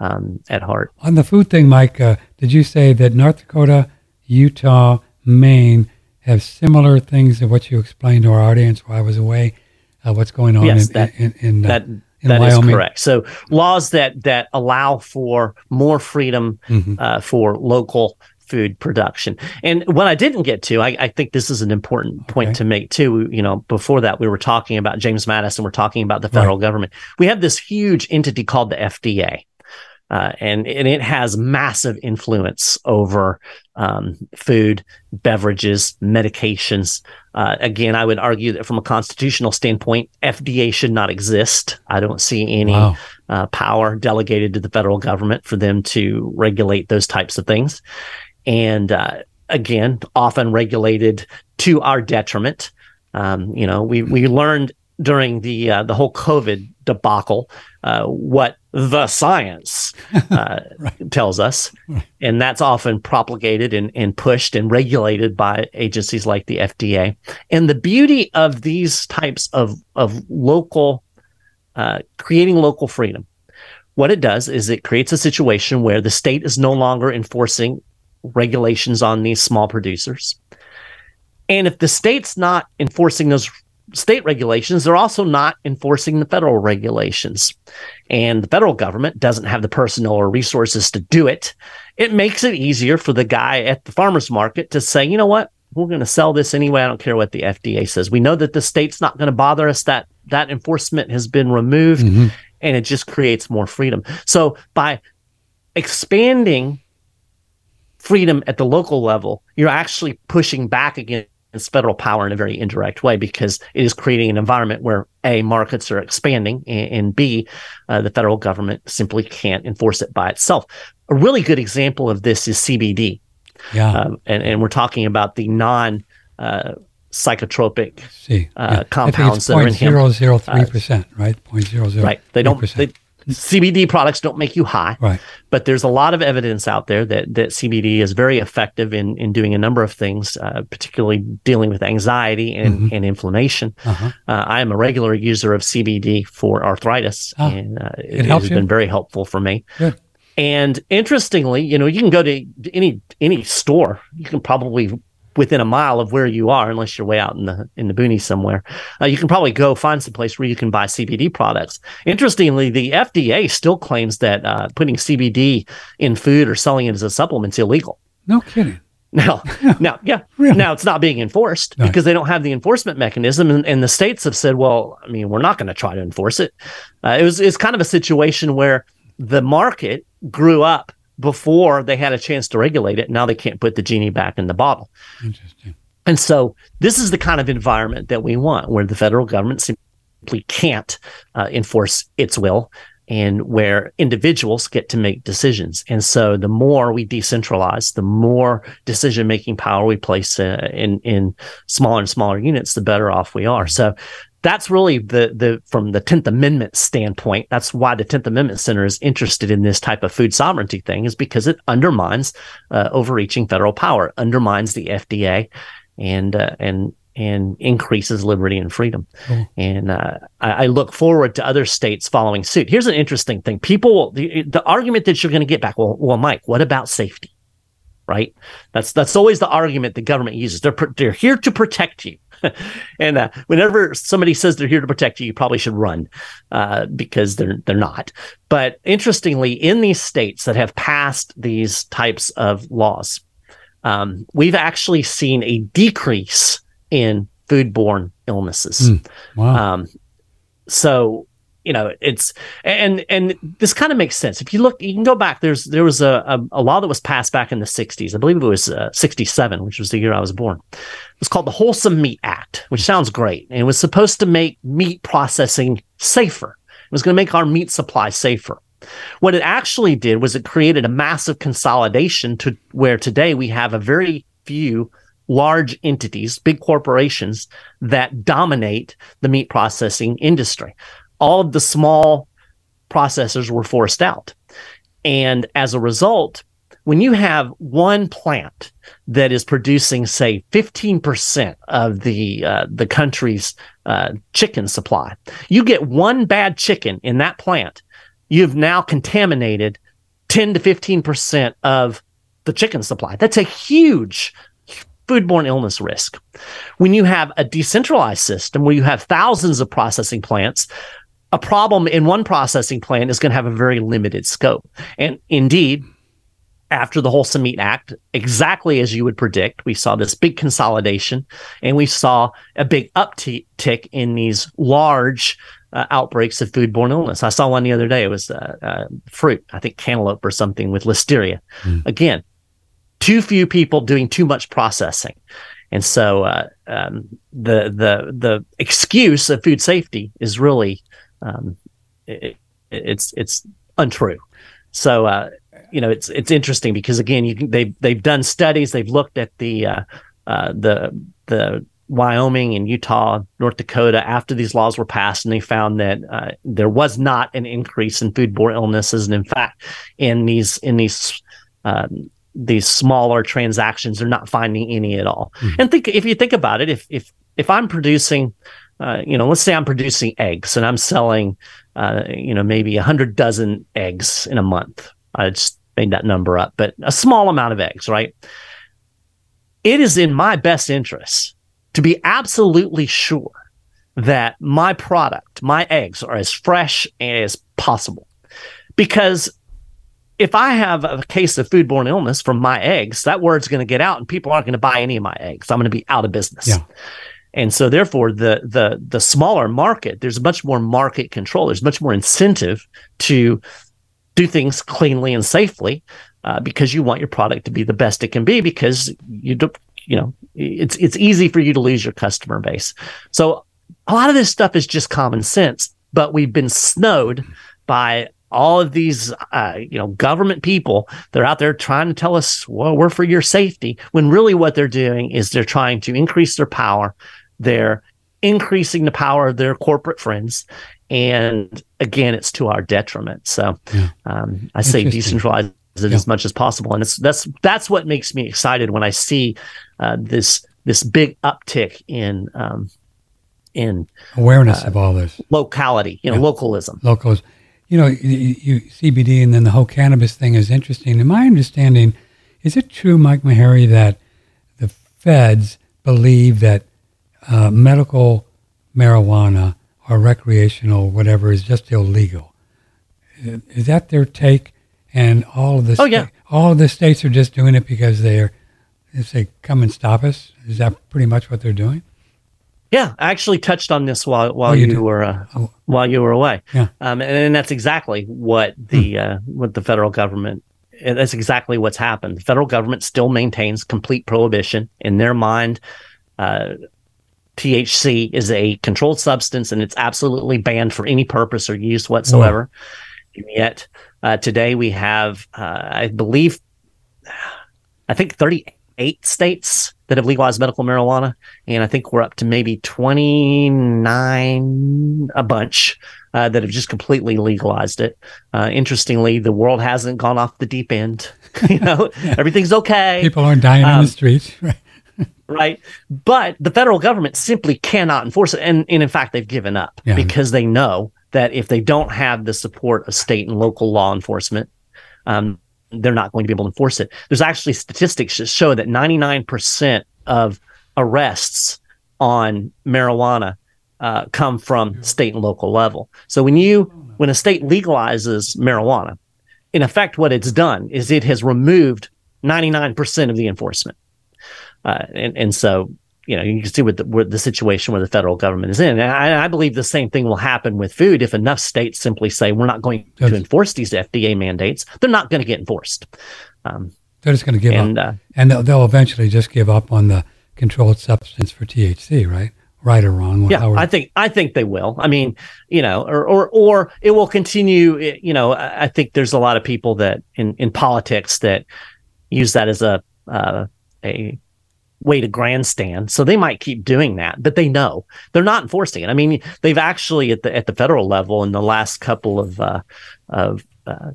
um, at heart. On the food thing, Mike, uh, did you say that North Dakota, Utah, Maine have similar things to what you explained to our audience while I was away? Uh, what's going on yes, in, that, in, in, uh, that, in that is correct. So laws that that allow for more freedom mm-hmm. uh, for local food production. And what I didn't get to, I, I think this is an important point okay. to make too. You know, before that we were talking about James Madison, we're talking about the federal right. government. We have this huge entity called the FDA. Uh, and, and it has massive influence over um, food, beverages, medications. Uh, again, I would argue that from a constitutional standpoint, FDA should not exist. I don't see any wow. uh, power delegated to the federal government for them to regulate those types of things. And uh, again, often regulated to our detriment. Um, you know, we we learned during the uh, the whole COVID debacle uh, what the science uh, right. tells us. And that's often propagated and, and pushed and regulated by agencies like the FDA. And the beauty of these types of, of local, uh, creating local freedom, what it does is it creates a situation where the state is no longer enforcing regulations on these small producers. And if the state's not enforcing those state regulations, they're also not enforcing the federal regulations. And the federal government doesn't have the personnel or resources to do it. It makes it easier for the guy at the farmer's market to say, you know what? We're going to sell this anyway. I don't care what the FDA says. We know that the state's not going to bother us. That that enforcement has been removed, mm-hmm. and it just creates more freedom. So by expanding freedom at the local level, you're actually pushing back against federal power in a very indirect way because it is creating an environment where a markets are expanding and, and b uh, the federal government simply can't enforce it by itself a really good example of this is cbd yeah um, and, and we're talking about the non uh, psychotropic uh, yeah. compounds that are in here. 0.003 percent, right? 0.00. Right. They don't. They, CBD products don't make you high, right? But there's a lot of evidence out there that that CBD is very effective in in doing a number of things, uh, particularly dealing with anxiety and, mm-hmm. and inflammation. Uh-huh. Uh, I am a regular user of CBD for arthritis, ah, and uh, it, it has you? been very helpful for me. Good. And interestingly, you know, you can go to any any store. You can probably within a mile of where you are, unless you're way out in the in the boonies somewhere. Uh, you can probably go find some place where you can buy CBD products. Interestingly, the FDA still claims that uh, putting CBD in food or selling it as a supplement is illegal. No kidding. Now, now, yeah. Really? Now it's not being enforced right. because they don't have the enforcement mechanism, and, and, the states have said, "Well, I mean, we're not going to try to enforce it." Uh, it was it's kind of a situation where the market grew up before they had a chance to regulate it. Now they can't put the genie back in the bottle. Interesting. And so this is the kind of environment that we want, where the federal government simply can't uh, enforce its will and where individuals get to make decisions. And so the more we decentralize, the more decision making power we place uh, in in smaller and smaller units, the better off we are. So that's really the the from the 10th amendment standpoint that's why the 10th amendment center is interested in this type of food sovereignty thing is because it undermines uh, overreaching federal power undermines the fda and uh, and and increases liberty and freedom. Cool. and uh, I, I, look forward to other states following suit. Here's an interesting thing. People the, the argument that you're going to get back well well mike what about safety? Right? That's that's always the argument the government uses. They're they're here to protect you and uh, whenever somebody says they're here to protect you, you probably should run uh, because they're they're not. But interestingly, in these states that have passed these types of laws, um, we've actually seen a decrease in foodborne illnesses. Mm, wow. Um, so you know it's and and this kind of makes sense. If you look you can go back there's there was a, a, a law that was passed back in the 60s i believe it was uh, 67 which was the year i was born. It was called the wholesome meat act which sounds great. And it was supposed to make meat processing safer. It was going to make our meat supply safer. What it actually did was it created a massive consolidation to where today we have a very few large entities, big corporations that dominate the meat processing industry all of the small processors were forced out. And as a result, when you have one plant that is producing, say, 15% of the uh, the country's uh, chicken supply, you get one bad chicken in that plant, you've now contaminated 10 to 15% of the chicken supply. That's a huge foodborne illness risk. When you have a decentralized system where you have thousands of processing plants, a problem in one processing plant is going to have a very limited scope. And indeed, after the Wholesome Meat Act, exactly as you would predict, we saw this big consolidation and we saw a big uptick in these large uh, outbreaks of foodborne illness. I saw one the other day. It was uh, uh, fruit, I think cantaloupe or something with listeria. Mm. Again, too few people doing too much processing. And so uh, um, the the the excuse of food safety is really um, it, it's it's untrue. So uh, you know it's it's interesting because again you they they've done studies they've looked at the uh, uh, the the Wyoming and Utah, North Dakota after these laws were passed, and they found that uh, there was not an increase in foodborne illnesses, and in fact, in these in these um, these smaller transactions, they're not finding any at all. Mm-hmm. And think if you think about it, if if if I'm producing, uh, you know, let's say I'm producing eggs and I'm selling, uh, you know, maybe a hundred dozen eggs in a month. I just made that number up, but a small amount of eggs, right? It is in my best interest to be absolutely sure that my product, my eggs, are as fresh as possible. Because if I have a case of foodborne illness from my eggs, that word's going to get out and people aren't going to buy any of my eggs. I'm going to be out of business. Yeah. And so therefore the the the smaller market, there's much more market control. There's much more incentive to do things cleanly and safely uh, because you want your product to be the best it can be because you do, you know it's it's easy for you to lose your customer base. So a lot of this stuff is just common sense, but we've been snowed by all of these uh, you know government people they're out there trying to tell us well we're for your safety when really what they're doing is they're trying to increase their power they're increasing the power of their corporate friends and again it's to our detriment so yeah. um, i say decentralize it yeah. as much as possible and it's that's that's what makes me excited when i see uh, this this big uptick in um, in awareness uh, of all this locality you know yeah. localism localism you know, you, you, CBD and then the whole cannabis thing is interesting. In my understanding, is it true, Mike Maharrey, that the feds believe that uh, medical marijuana or recreational whatever is just illegal? Is that their take? And all of the oh, yeah. all of the states are just doing it because they're they say come and stop us. Is that pretty much what they're doing? Yeah, I actually touched on this while while oh, you, you were uh, oh. while you were away. Yeah, um, and, and, that's exactly what the hmm. uh, what the federal government. That's exactly what's happened. The federal government still maintains complete prohibition in their mind. Uh, THC is a controlled substance, and it's absolutely banned for any purpose or use whatsoever. And yet, uh, today we have, uh, I believe, I think thirty eight states that have legalized medical marijuana, and I think we're up to maybe 29, a bunch uh, that have just completely legalized it. Uh, interestingly, the world hasn't gone off the deep end. you know, everything's okay. People aren't dying um, on the streets. Right. right. But the federal government simply cannot enforce it. And, and in fact, they've given up yeah. because they know that if they don't have the support of state and local law enforcement, um, they're not going to be able to enforce it. There's actually statistics that show that 99% of arrests on marijuana uh, come from state and local level. So when you when a state legalizes marijuana, in effect, what it's done is it has removed 99% of the enforcement. Uh, and, and so you know, you can see what the, what the situation where the federal government is in. And I, I, believe the same thing will happen with food if enough states simply say we're not going to enforce these FDA mandates. They're not going to get enforced. Um, they're just going to give and, up, uh, and they'll, they'll, eventually just give up on the controlled substance for THC, right? Right or wrong? Yeah, I think I think they will. I mean, you know, or or or it will continue. You know, I think there's a lot of people that in in politics that use that as a uh, a way to grandstand. So they might keep doing that, but they know they're not enforcing it. I mean, they've actually at the at the federal level in the last couple of uh, of uh,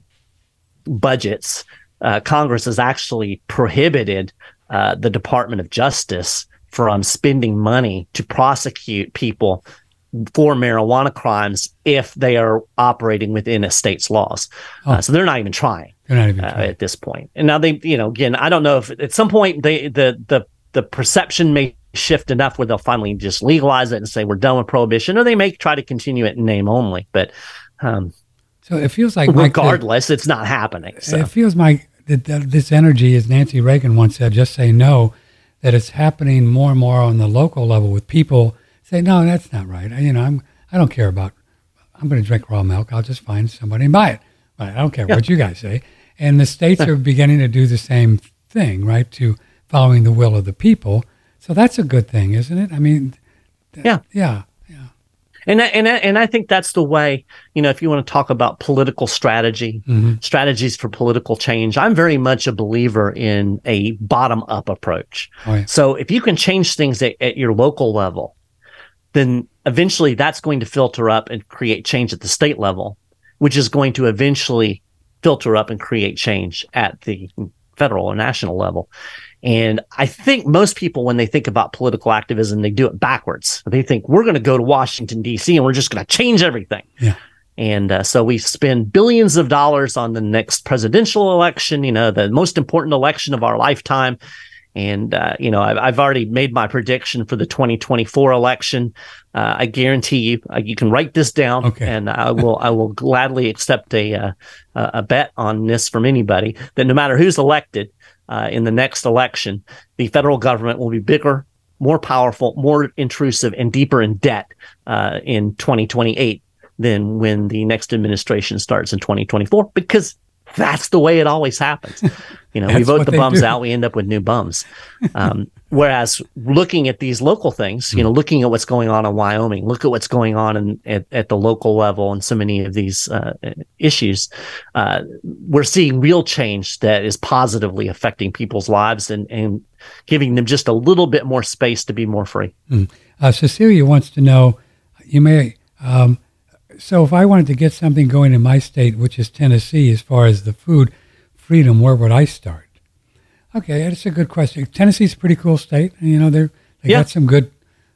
budgets uh, Congress has actually prohibited uh, the Department of Justice from spending money to prosecute people for marijuana crimes if they are operating within a state's laws. Uh, oh. Uh, so they're not even trying. Not even uh, at this point. And now they, you know, again, I don't know if at some point they the the the perception may shift enough where they'll finally just legalize it and say we're done with prohibition, or they may try to continue it in name only. But um, so it feels like regardless, it's not happening. So. It feels like this energy, as Nancy Reagan once said, just say no. That it's happening more and more on the local level with people say, no, that's not right. I, you know, I'm I don't care about. I'm going to drink raw milk. I'll just find somebody and buy it. But I don't care yeah. what you guys say. And the states are beginning to do the same thing, right? To following the will of the people. So that's a good thing, isn't it? I mean, th- yeah, yeah, yeah. And and and I think that's the way. You know, if you want to talk about political strategy, mm-hmm. strategies for political change, I'm very much a believer in a bottom up approach. Oh, yeah. So if you can change things at, at your local level, then eventually that's going to filter up and create change at the state level, which is going to eventually filter up and create change at the federal or national level. And I think most people, when they think about political activism, they do it backwards. They think we're going to go to Washington, D.C., and we're just going to change everything. Yeah. And uh, so we spend billions of dollars on the next presidential election, you know, the most important election of our lifetime. And, uh, you know, I've, I've, already made my prediction for the 2024 election. Uh, I guarantee you, uh, you can write this down okay. and I will, I will gladly accept a, uh, a bet on this from anybody that no matter who's elected uh, in the next election, the federal government will be bigger, more powerful, more intrusive, and deeper in debt uh, in 2028 than when the next administration starts in 2024 because that's the way it always happens. You know, we vote the bums do. out, we end up with new bums. Um, whereas looking at these local things, you know, looking at what's going on in Wyoming, look at what's going on in, at, at the local level and so many of these uh, issues, uh, we're seeing real change that is positively affecting people's lives and, and giving them just a little bit more space to be more free. Mm. Uh, Cecilia wants to know, you may, um, so if I wanted to get something going in my state, which is Tennessee, as far as the food freedom, where would I start? Okay, that's a good question. Tennessee's a pretty cool state. You know, they're, they yeah. got some good,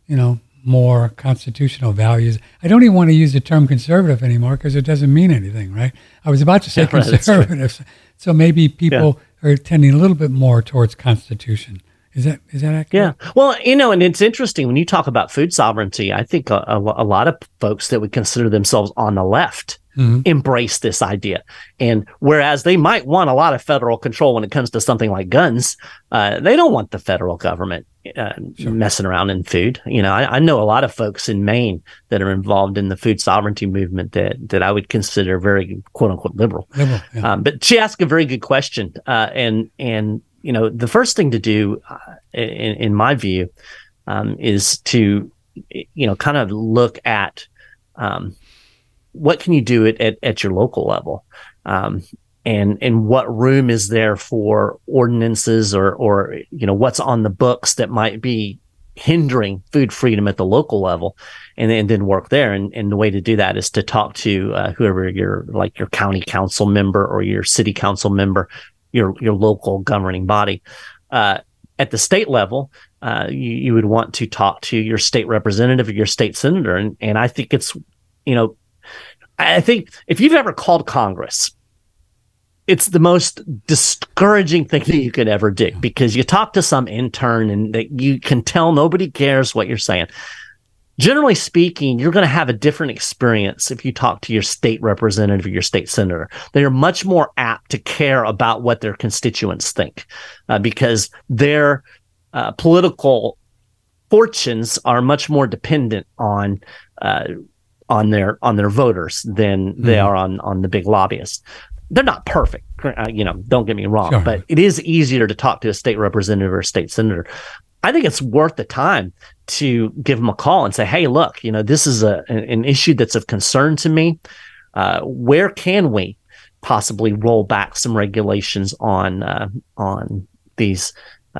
you know, more constitutional values. I don't even want to use the term conservative anymore because it doesn't mean anything, right? I was about to say yeah, conservative. Right, so maybe people yeah. are tending a little bit more towards constitution. Is that is that accurate? Yeah. Well, you know, and it's interesting when you talk about food sovereignty. I think a, a, a lot of folks that would consider themselves on the left mm-hmm. embrace this idea, and whereas they might want a lot of federal control when it comes to something like guns, uh, they don't want the federal government uh, sure. messing around in food. You know, I, I, know a lot of folks in Maine that are involved in the food sovereignty movement that that I would consider very quote unquote liberal. liberal yeah. um, but she asked a very good question, uh, and and you know, the first thing to do, uh, in, in, my view, um, is to, you know, kind of look at um, what can you do at, at, at your local level, um, and and what room is there for ordinances or or you know what's on the books that might be hindering food freedom at the local level and, and then work there. And, and the way to do that is to talk to uh, whoever your like your county council member or your city council member your your local governing body. Uh, at the state level, uh, you, you would want to talk to your state representative or your state senator, and and I think it's you know, I think if you've ever called Congress, it's the most discouraging thing that you could ever do because you talk to some intern and that you can tell nobody cares what you're saying generally speaking, you're going to have a different experience if you talk to your state representative or your state senator. They are much more apt to care about what their constituents think uh, because their uh, political fortunes are much more dependent on uh, on their on their voters than mm-hmm. they are on on the big lobbyists. They're not perfect, uh, you know. Don't get me wrong, sure. but it is easier to talk to a state representative or a state senator. I think it's worth the time to give them a call and say, "Hey, look, you know, this is a an issue that's of concern to me. Uh, where can we possibly roll back some regulations on uh, on these,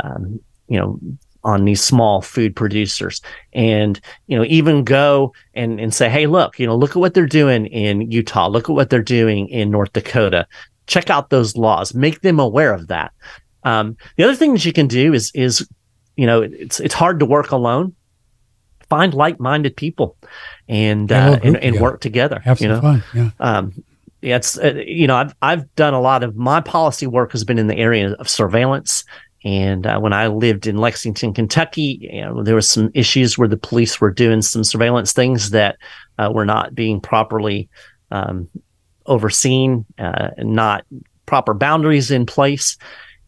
um, you know, on these small food producers and you know even go and and say hey look you know look at what they're doing in Utah look at what they're doing in North Dakota check out those laws, make them aware of that. Um, the other thing that you can do is is you know it's it's hard to work alone. Find like-minded people and uh, and, and work together. Have you know? fun. Yeah. Um, yeah, it's uh, you know I've I've done a lot of my policy work has been in the area of surveillance. And uh, when I lived in Lexington, Kentucky, you know, there was some issues where the police were doing some surveillance things that uh, were not being properly um, overseen, uh, not proper boundaries in place,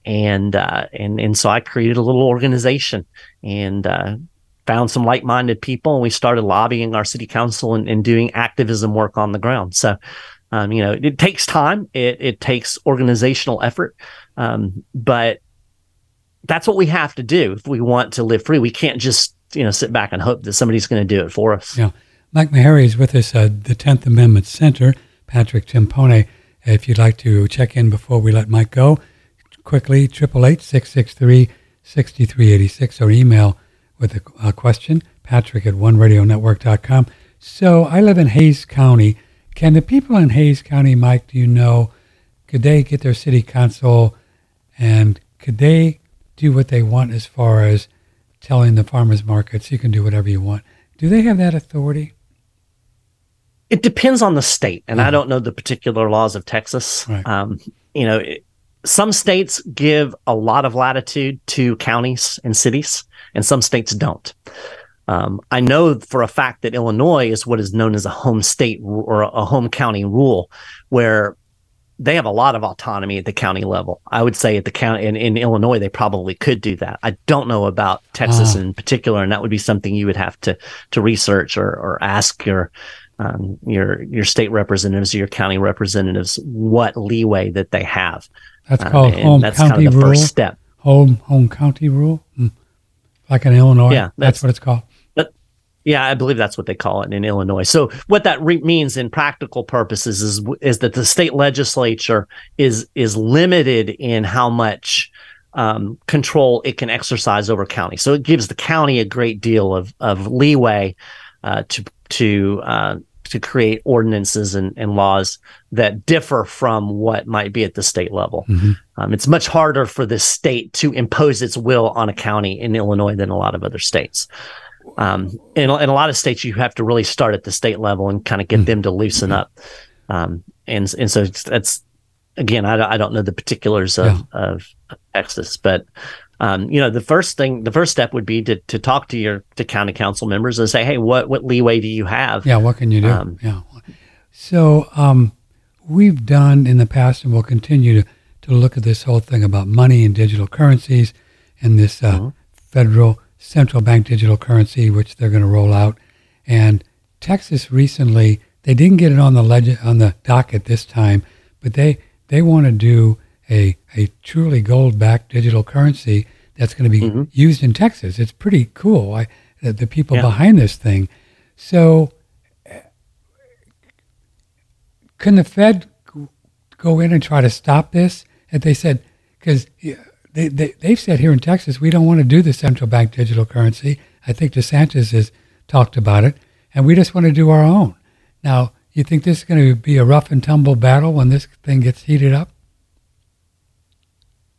and uh, and and so I created a little organization and uh, found some like-minded people, and we started lobbying our city council and, and doing activism work on the ground. So. Um, you know, it takes time. It, it takes organizational effort, um, but that's what we have to do if we want to live free. We can't just you know sit back and hope that somebody's going to do it for us. Yeah, Mike Maharrey is with us at the Tenth Amendment Center. Patrick Timpone, if you'd like to check in before we let Mike go, quickly, 888-663-6386 or email with a, a question, patrick at oneradionetwork.com. So I live in Hays County. Can the people in Hays County, Mike, do you know, could they get their city council and could they do what they want as far as telling the farmers markets you can do whatever you want? Do they have that authority? It depends on the state, and mm-hmm. I don't know the particular laws of Texas. Right. Um, you know, it, some states give a lot of latitude to counties and cities, and some states don't. Um, I know for a fact that Illinois is what is known as a home state or a home county rule, where they have a lot of autonomy at the county level. I would say at the county in, in Illinois, they probably could do that. I don't know about Texas ah. in particular, and that would be something you would have to to research or or ask your um, your your state representatives, or your county representatives, what leeway that they have. That's uh, called home that's county kind of the rule. First step. Home home county rule. Like in Illinois. Yeah, that's, that's what it's called. But, Yeah, I believe that's what they call it in Illinois. So what that re- means in practical purposes is is that the state legislature is is limited in how much um, control it can exercise over county. So it gives the county a great deal of of leeway uh, to to uh, to create ordinances and, and laws that differ from what might be at the state level. Mm-hmm. Um, it's much harder for the state to impose its will on a county in Illinois than a lot of other states. Um, in, in a lot of states, you have to really start at the state level and kind of get mm. them to loosen up. Um, and and so that's again, I, I don't know the particulars of, yeah. of Texas, but um, you know, the first thing, the first step would be to to talk to your to county council members and say, hey, what what leeway do you have? Yeah, what can you do? Um, yeah. So um, we've done in the past, and we'll continue to to look at this whole thing about money and digital currencies and this uh, uh-huh. federal central bank digital currency, which they're going to roll out. And Texas recently, they didn't get it on the leg- on the docket this time, but they they want to do a a truly gold backed digital currency that's going to be mm-hmm. used in Texas. It's pretty cool. I, the, the people yeah. behind this thing. So, can the Fed go in and try to stop this? And they said because they, they, they've said here in Texas, we don't want to do the central bank digital currency. I think DeSantis has talked about it, and we just want to do our own. Now, you think this is going to be a rough and tumble battle when this thing gets heated up?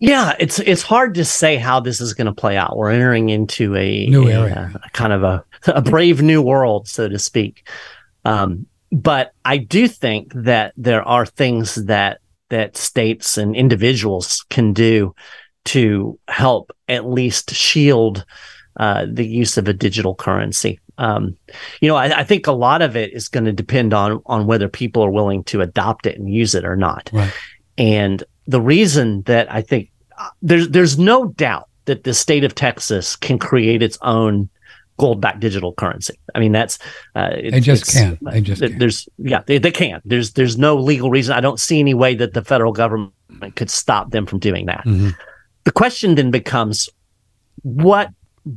Yeah, it's it's hard to say how this is going to play out. We're entering into a new area, a, a kind of a, a brave new world, so to speak. Um, but I do think that there are things that that states and individuals can do to help at least shield uh, the use of a digital currency. Um, you know, I, I, think a lot of it is going to depend on on whether people are willing to adopt it and use it or not. Right. And the reason that I think uh, there's there's no doubt that the state of Texas can create its own gold-backed digital currency. I mean, that's uh, it, they just can. They just can. there's yeah they, they can. There's there's no legal reason. I don't see any way that the federal government could stop them from doing that. Mm-hmm the question then becomes what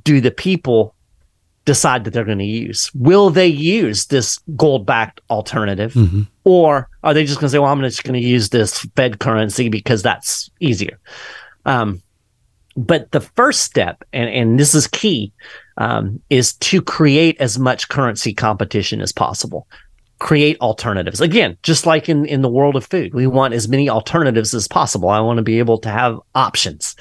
do the people decide that they're going to use? Will they use this gold backed alternative? Mm-hmm. Or are they just going to say, well, I'm just going to use this Fed currency because that's easier? Um, but the first step, and, and this is key, um, is to create as much currency competition as possible. create alternatives. Again, just like in, in the world of food, we want as many alternatives as possible. I want to be able to have options.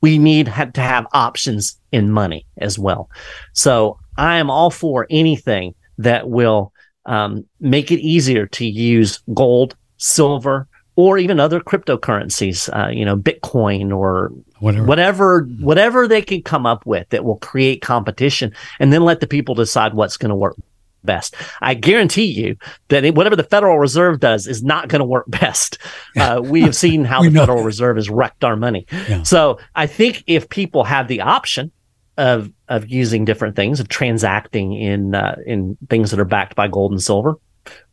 We need to have options in money as well. So I am all for anything that will um, make it easier to use gold, silver, or even other cryptocurrencies, uh, you know, Bitcoin or whatever. whatever, whatever they can come up with that will create competition, and then let the people decide what's going to work best. I guarantee you that whatever the Federal Reserve does is not going to work best. Uh, we have seen how the Federal that. Reserve has wrecked our money. Yeah. So I think if people have the option of of using different things, of transacting in uh, in things that are backed by gold and silver,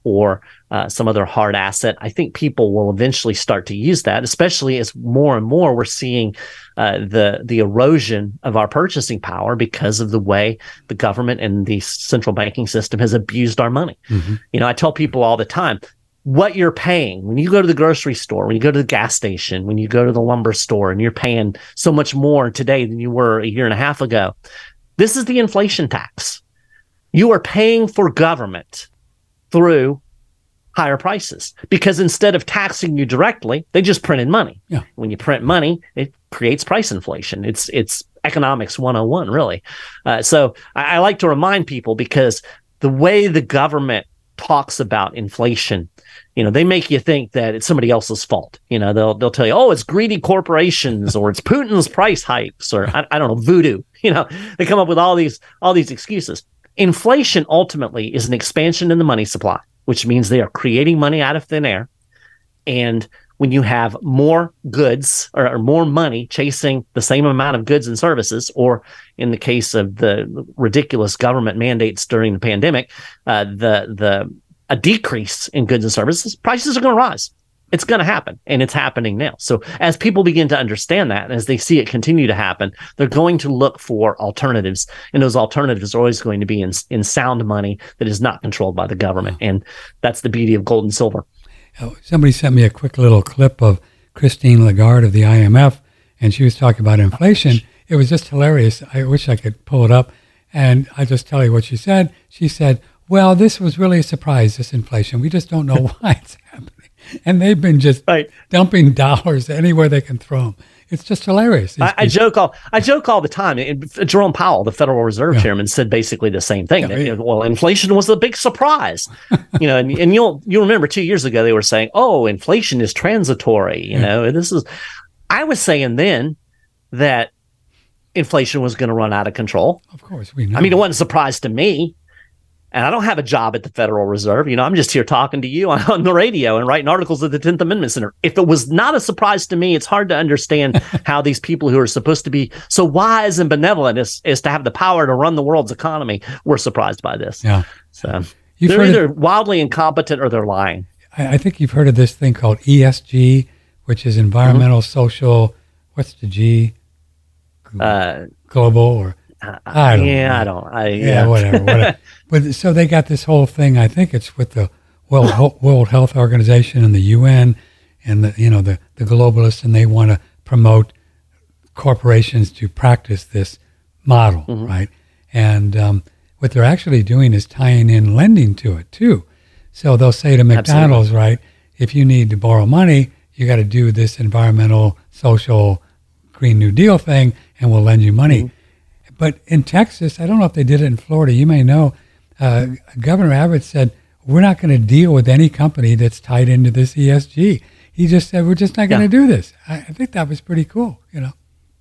or uh, some other hard asset, I think people will eventually start to use that, especially as more and more we're seeing uh, the the erosion of our purchasing power because of the way the government and the central banking system has abused our money. Mm-hmm. You know, I tell people all the time, what you're paying when you go to the grocery store, when you go to the gas station, when you go to the lumber store, and you're paying so much more today than you were a year and a half ago. This is the inflation tax. You are paying for government through higher prices because instead of taxing you directly, they just printed money. Yeah. When you print money, it creates price inflation. It's it's economics 101, really. Uh, so I, I like to remind people because the way the government talks about inflation, you know, they make you think that it's somebody else's fault. You know, they'll they'll tell you, oh, it's greedy corporations or it's Putin's price hikes or I, I don't know, voodoo. You know, they come up with all these all these excuses. Inflation ultimately is an expansion in the money supply, which means they are creating money out of thin air. And when you have more goods or, or, more money chasing the same amount of goods and services, or in the case of the ridiculous government mandates during the pandemic, uh, the the a decrease in goods and services, prices are going to rise it's going to happen and it's happening now. So as people begin to understand that, and as they see it continue to happen, they're going to look for alternatives and those alternatives are always going to be in, in sound money that is not controlled by the government. And that's the beauty of gold and silver. Oh, somebody sent me a quick little clip of Christine Lagarde of the IMF and she was talking about inflation. Oh, it was just hilarious. I wish I could pull it up and I'll just tell you what she said. She said, well, this was really a surprise, this inflation. We just don't know why it's happening and they've been just right. dumping dollars anywhere they can throw them. It's just hilarious. I, I, joke all I joke all the time. Jerome Powell, the Federal Reserve yeah. Chairman, said basically the same thing. Yeah, that, yeah. Well, inflation was the big surprise, you know. And, and, you'll you remember two years ago they were saying, "Oh, inflation is transitory." You know, this is. I was saying then that inflation was going to run out of control. Of course, we know. I mean, it wasn't a surprise to me and I don't have a job at the Federal Reserve. You know, I'm just here talking to you on, on, the radio and writing articles at the 10th Amendment Center. If it was not a surprise to me, it's hard to understand how these people who are supposed to be so wise and benevolent as, as to have the power to run the world's economy were surprised by this. Yeah. So you've they're either of, wildly incompetent or they're lying. I, I, think you've heard of this thing called ESG, which is environmental, mm-hmm. social, what's the G? Uh, Global or I don't yeah, know. I don't. I, yeah, yeah whatever. whatever. but so they got this whole thing. I think it's with the World World Health Organization and the UN and the you know the the globalists, and they want to promote corporations to practice this model, mm-hmm. right? And um, what they're actually doing is tying in lending to it too. So they'll say to McDonald's, Absolutely. right, if you need to borrow money, you got to do this environmental, social, Green New Deal thing, and we'll lend you money. Mm-hmm. But in Texas, I don't know if they did it in Florida. You may know. Uh, Governor Abbott said we're not going to deal with any company that's tied into this ESG. He just said we're just not going to yeah. do this. I, I, think that was pretty cool. You know.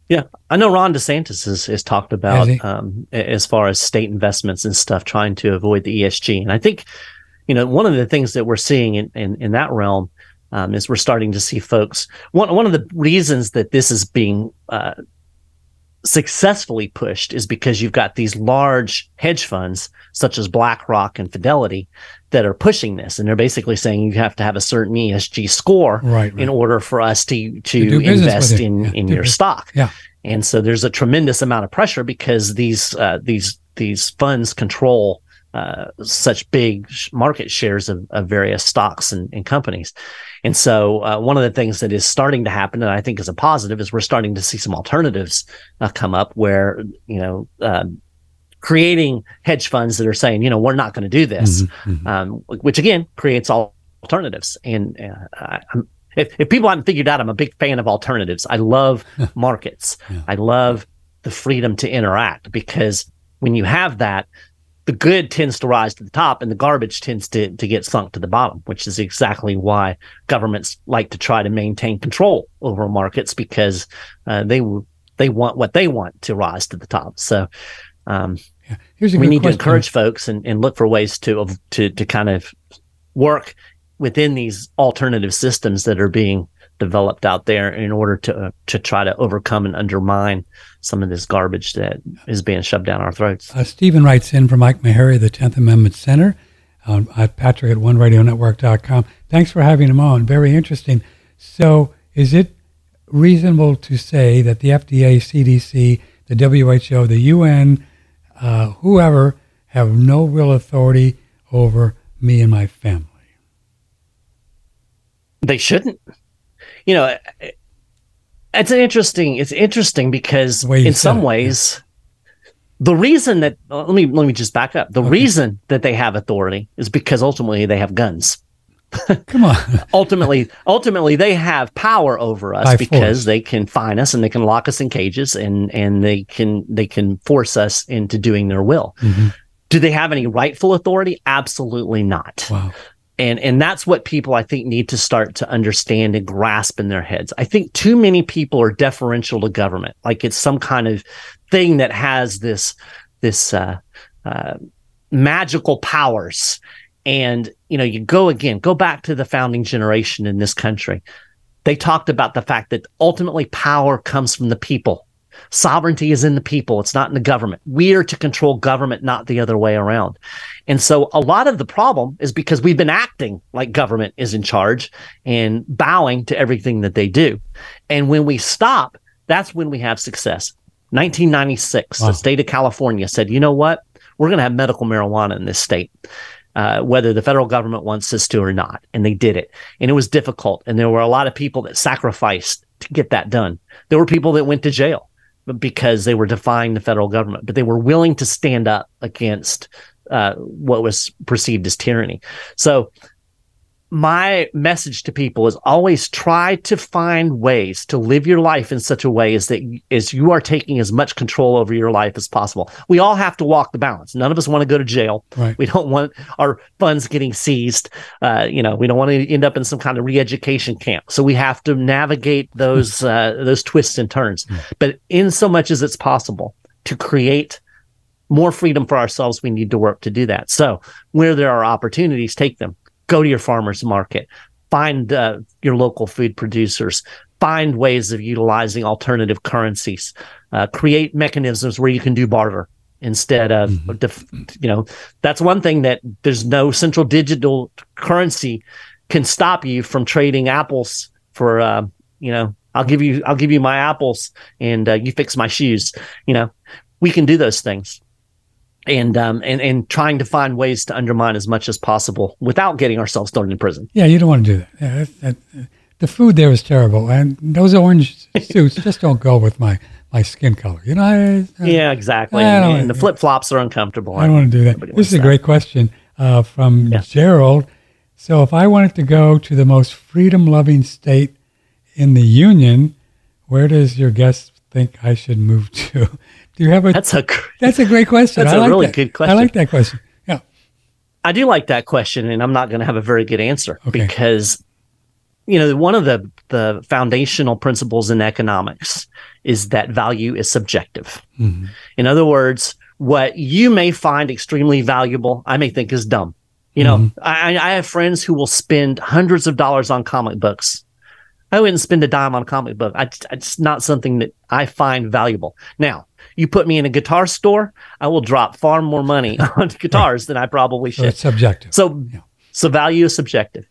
Yeah, I know Ron DeSantis has, has talked about um, as far as state investments and stuff, trying to avoid the ESG. And I think, you know, one of the things that we're seeing in, in, in that realm um, is we're starting to see folks. One one of the reasons that this is being uh, successfully pushed is because you've got these large hedge funds such as BlackRock and Fidelity that are pushing this, and they're basically saying you have to have a certain ESG score right, right. in order for us to to, to invest in yeah, in your business. stock. Yeah, and so there's a tremendous amount of pressure because these uh, these these funds control uh, such big market shares of, of various stocks and, and companies. And so, uh, one of the things that is starting to happen, and I think is a positive, is we're starting to see some alternatives uh, come up where, you know, uh, creating hedge funds that are saying, you know, we're not going to do this, Mhm, mhm. um, which again creates all alternatives. And uh, I, I'm, if, if people haven't figured out, I'm a big fan of alternatives. I love markets. Yeah. I love the freedom to interact because when you have that, the good tends to rise to the top and the garbage tends to, to get sunk to the bottom, which is exactly why governments like to try to maintain control over markets because uh, they they want what they want to rise to the top. So um, Yeah. Here's a we need question. to encourage folks and, and look for ways to to to kind of work within these alternative systems that are being developed out there in order to uh, to try to overcome and undermine some of this garbage that is being shoved down our throats. Uh, Stephen writes in from Mike Maharrey, the 10th Amendment Center, um, at Patrick at OneRadioNetwork.com. Thanks for having him on. Very interesting. So, is it reasonable to say that the FDA, CDC, the WHO, the UN, uh, whoever, have no real authority over me and my family? They shouldn't. You know, it's interesting. It's interesting because The way you in some it, yeah. ways, the reason that let me let me just back up. The Okay. reason that they have authority is because ultimately they have guns. Come on. ultimately ultimately they have power over us By because force. they can fine us and they can lock us in cages and and they can they can force us into doing their will Mhm. do they have any rightful authority absolutely not Wow. And and that's what people i think need to start to understand and grasp in their heads. I think too many people are deferential to government. Like it's some kind of thing that has this this uh, uh, magical powers. And you know you go again go back to the founding generation in this country. They talked about the fact that ultimately power comes from the people sovereignty is in the people it's not in the government we are to control government not the other way around and so a lot of the problem is because we've been acting like government is in charge and bowing to everything that they do and when we stop that's when we have success 1996 Wow. the state of california said you know what we're going to have medical marijuana in this state uh, whether the federal government wants us to or not. And they did it. And it was difficult. And there were a lot of people that sacrificed to get that done. There were people that went to jail because they were defying the federal government, but they were willing to stand up against uh, what was perceived as tyranny. So, my message to people is always try to find ways to live your life in such a way as that as you are taking as much control over your life as possible. We all have to walk the balance. None of us want to go to jail. Right. We don't want our funds getting seized. Uh, you know, we don't want to end up in some kind of re-education camp. So we have to navigate those uh, those twists and turns. But in so much as it's possible to create more freedom for ourselves, we need to work to do that. So where there are opportunities, take them. Go to your farmers market. Find uh, your local food producers. Find ways of utilizing alternative currencies. Uh, create mechanisms where you can do barter instead of, def- you know, that's one thing that there's no central digital currency can stop you from trading apples for, uh, you know, I'll give you, I'll give you my apples and uh, you fix my shoes. You know, we can do those things and um and and trying to find ways to undermine as much as possible without getting ourselves thrown in prison. Yeah, you don't want to do that. Yeah, that, that the food there is terrible, and those orange suits just don't go with my, my skin color. You know, I, I, Yeah, exactly. And, and the flip flops are uncomfortable. I don't want to do that. This is a that. great question uh, from Yeah. Gerald. So, if I wanted to go to the most freedom loving state in the union, where does your guest think I should move to? Do you have a? That's a That's a great question. That's I a like really that. good question. I like that question. Yeah. I do like that question, and I'm not going to have a very good answer Okay. because, you know, one of the the foundational principles in economics is that value is subjective. Mhm. In other words, what you may find extremely valuable, I may think is dumb. You know, Mhm. I, I have friends who will spend hundreds of dollars on comic books. I wouldn't spend a dime on a comic book. I, it's not something that I find valuable. Now, you put me in a guitar store, I will drop far more money on guitars than I probably So should. it's subjective. So, Yeah. so value is subjective.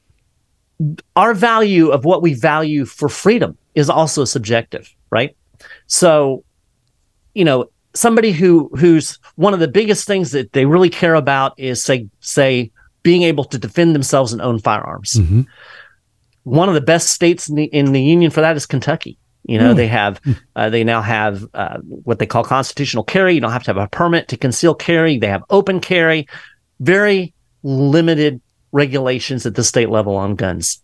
Our value of what we value for freedom is also subjective, right? So, you know, somebody who who's one of the biggest things that they really care about is say say being able to defend themselves and own firearms. Mhm. One of the best states in the, in the union for that is Kentucky. You know, they have, uh, they now have uh, what they call constitutional carry. You don't have to have a permit to conceal carry. They have open carry, very limited regulations at the state level on guns.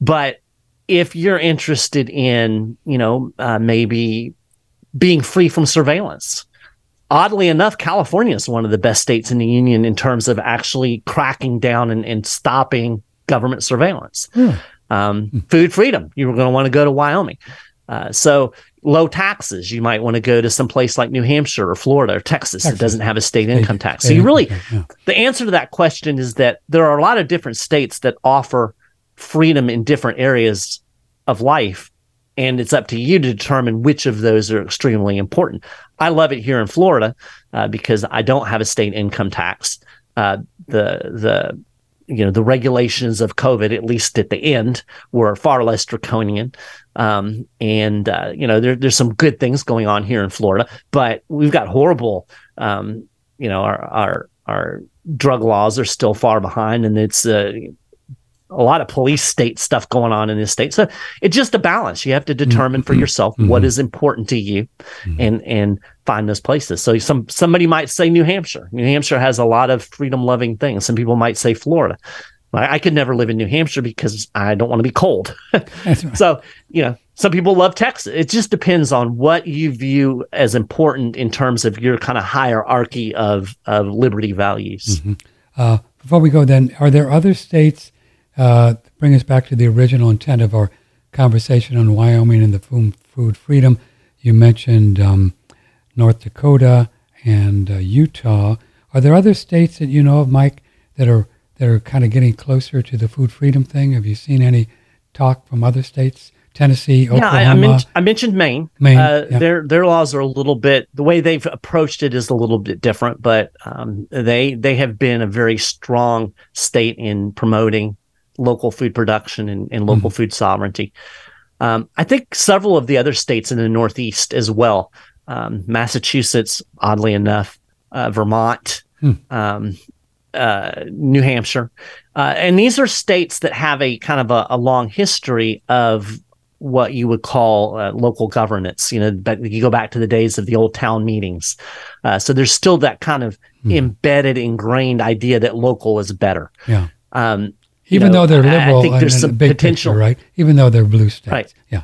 But if you're interested in, you know, uh, maybe being free from surveillance, oddly enough, California is one of the best states in the union in terms of actually cracking down and, and stopping government surveillance. Um, food freedom, you're going to want to go to Wyoming. Uh, so low taxes, you might want to go to some place like New Hampshire or Florida or Texas, that doesn't have a state State- income tax. So you really, yeah. the answer to that question is that there are a lot of different states that offer freedom in different areas of life. And it's up to you to determine which of those are extremely important. I love it here in Florida uh, because I don't have a state income tax. Uh, the the you know the regulations of COVID, at least at the end, were far less draconian. Um, and uh, you know there, there's some good things going on here in Florida, but we've got horrible. Um, you know our our our drug laws are still far behind, and it's uh, a lot of police state stuff going on in this state. So it's just a balance. You have to determine for mm-hmm. yourself mm-hmm. what is important to you mm-hmm. and and find those places. So some somebody might say New Hampshire. New Hampshire has a lot of freedom loving things. Some people might say Florida. I, I could never live in New Hampshire because I don't want to be cold. Right. so, you know, some people love Texas. It just depends on what you view as important in terms of your kind of hierarchy of of liberty values. Uh, before we go, then, are there other states? Uh, bring us back to the original intent of our conversation on Wyoming and the food, food freedom. You mentioned um, North Dakota and uh, Utah. Are there other states that you know of, Mike, that are that are kind of getting closer to the food freedom thing? Have you seen any talk from other states? Tennessee, Yeah, Oklahoma. I, I, men- I mentioned Maine. Maine, Uh, yeah. Their their laws are a little bit the way they've approached it is a little bit different, but um, they they have been a very strong state in promoting local food production and, and local Mm-hmm. food sovereignty. Um, I think several of the other states in the Northeast as well, um, Massachusetts, oddly enough, uh, Vermont, Hmm. um, uh, New Hampshire, uh, and these are states that have a kind of a, a long history of what you would call uh, local governance. You know, but you go back to the days of the old town meetings. Uh, so there's still that kind of Hmm. embedded, ingrained idea that local is better. yeah. Um, Even know, though they're I- I liberal think and there's some big potential, picture, right? Even though they're blue states. Right. Yeah.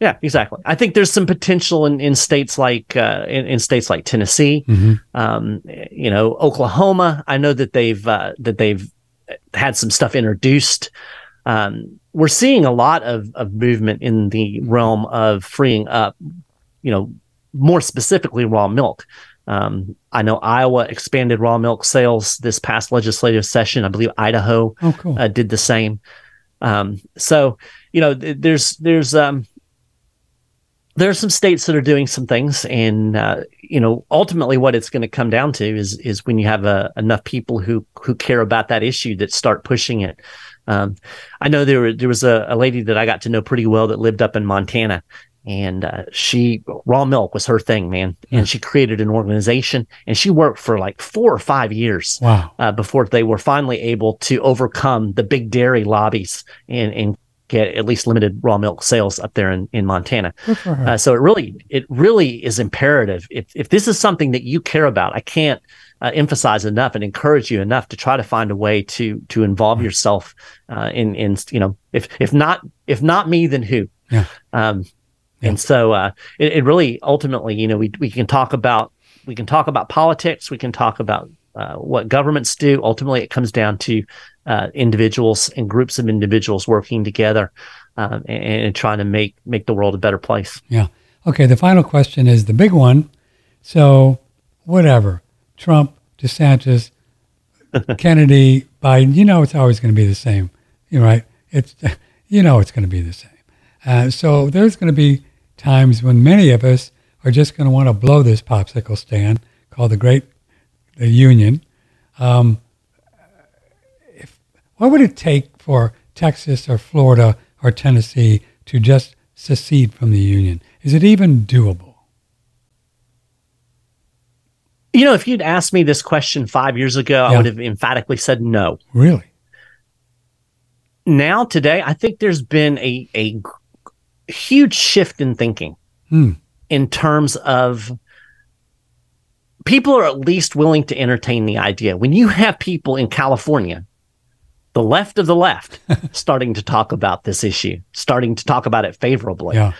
Yeah, exactly. I think there's some potential in, in states like uh, in, in states like Tennessee, hmm um, you know, Oklahoma. I know that they've uh, that they've had some stuff introduced. Um, we're seeing a lot of of movement in the realm of freeing up, you know, more specifically raw milk. Um, I know Iowa expanded raw milk sales this past legislative session. I believe Idaho Oh, cool. uh, did the same. Um, so you know, th- there's there's um, there are some states that are doing some things, and uh, you know, ultimately, what it's going to come down to is is when you have uh, enough people who who care about that issue that start pushing it. Um, I know there there was a, a lady that I got to know pretty well that lived up in Montana, and uh, she raw milk was her thing, man. And she created an organization, and she worked for like four or five years Wow. uh, before they were finally able to overcome the big dairy lobbies and, and get at least limited raw milk sales up there in, in Montana. Good for her. Uh, so it really, it really is imperative. If, if this is something that you care about, I can't uh, emphasize enough and encourage you enough to try to find a way to, to involve yourself uh, in, in, you know, if, if not, if not me, then who? Yeah. Um, Yeah. and so uh, it, it really ultimately, you know, we, we can talk about, we can talk about politics. We can talk about uh, what governments do. Ultimately, it comes down to uh, individuals and groups of individuals working together um, and, and trying to make make the world a better place. Yeah. Okay. The final question is the big one. So, whatever, Trump, DeSantis, Kennedy, Biden, you know, it's always going to be the same. You're right. It's, you know, it's going to be the same. Uh, so there's going to be times when many of us are just going to want to blow this popsicle stand called the Great the Union. Um, if, what would it take for Texas or Florida or Tennessee to just secede from the Union? Is it even doable? You know, if you'd asked me this question five years ago, I would have emphatically said no. Really? Now, today, I think there's been a a huge shift in thinking Hmm. in terms of people are at least willing to entertain the idea. When you have people in California, the left of the left, starting to talk about this issue, starting to talk about it favorably, Yeah.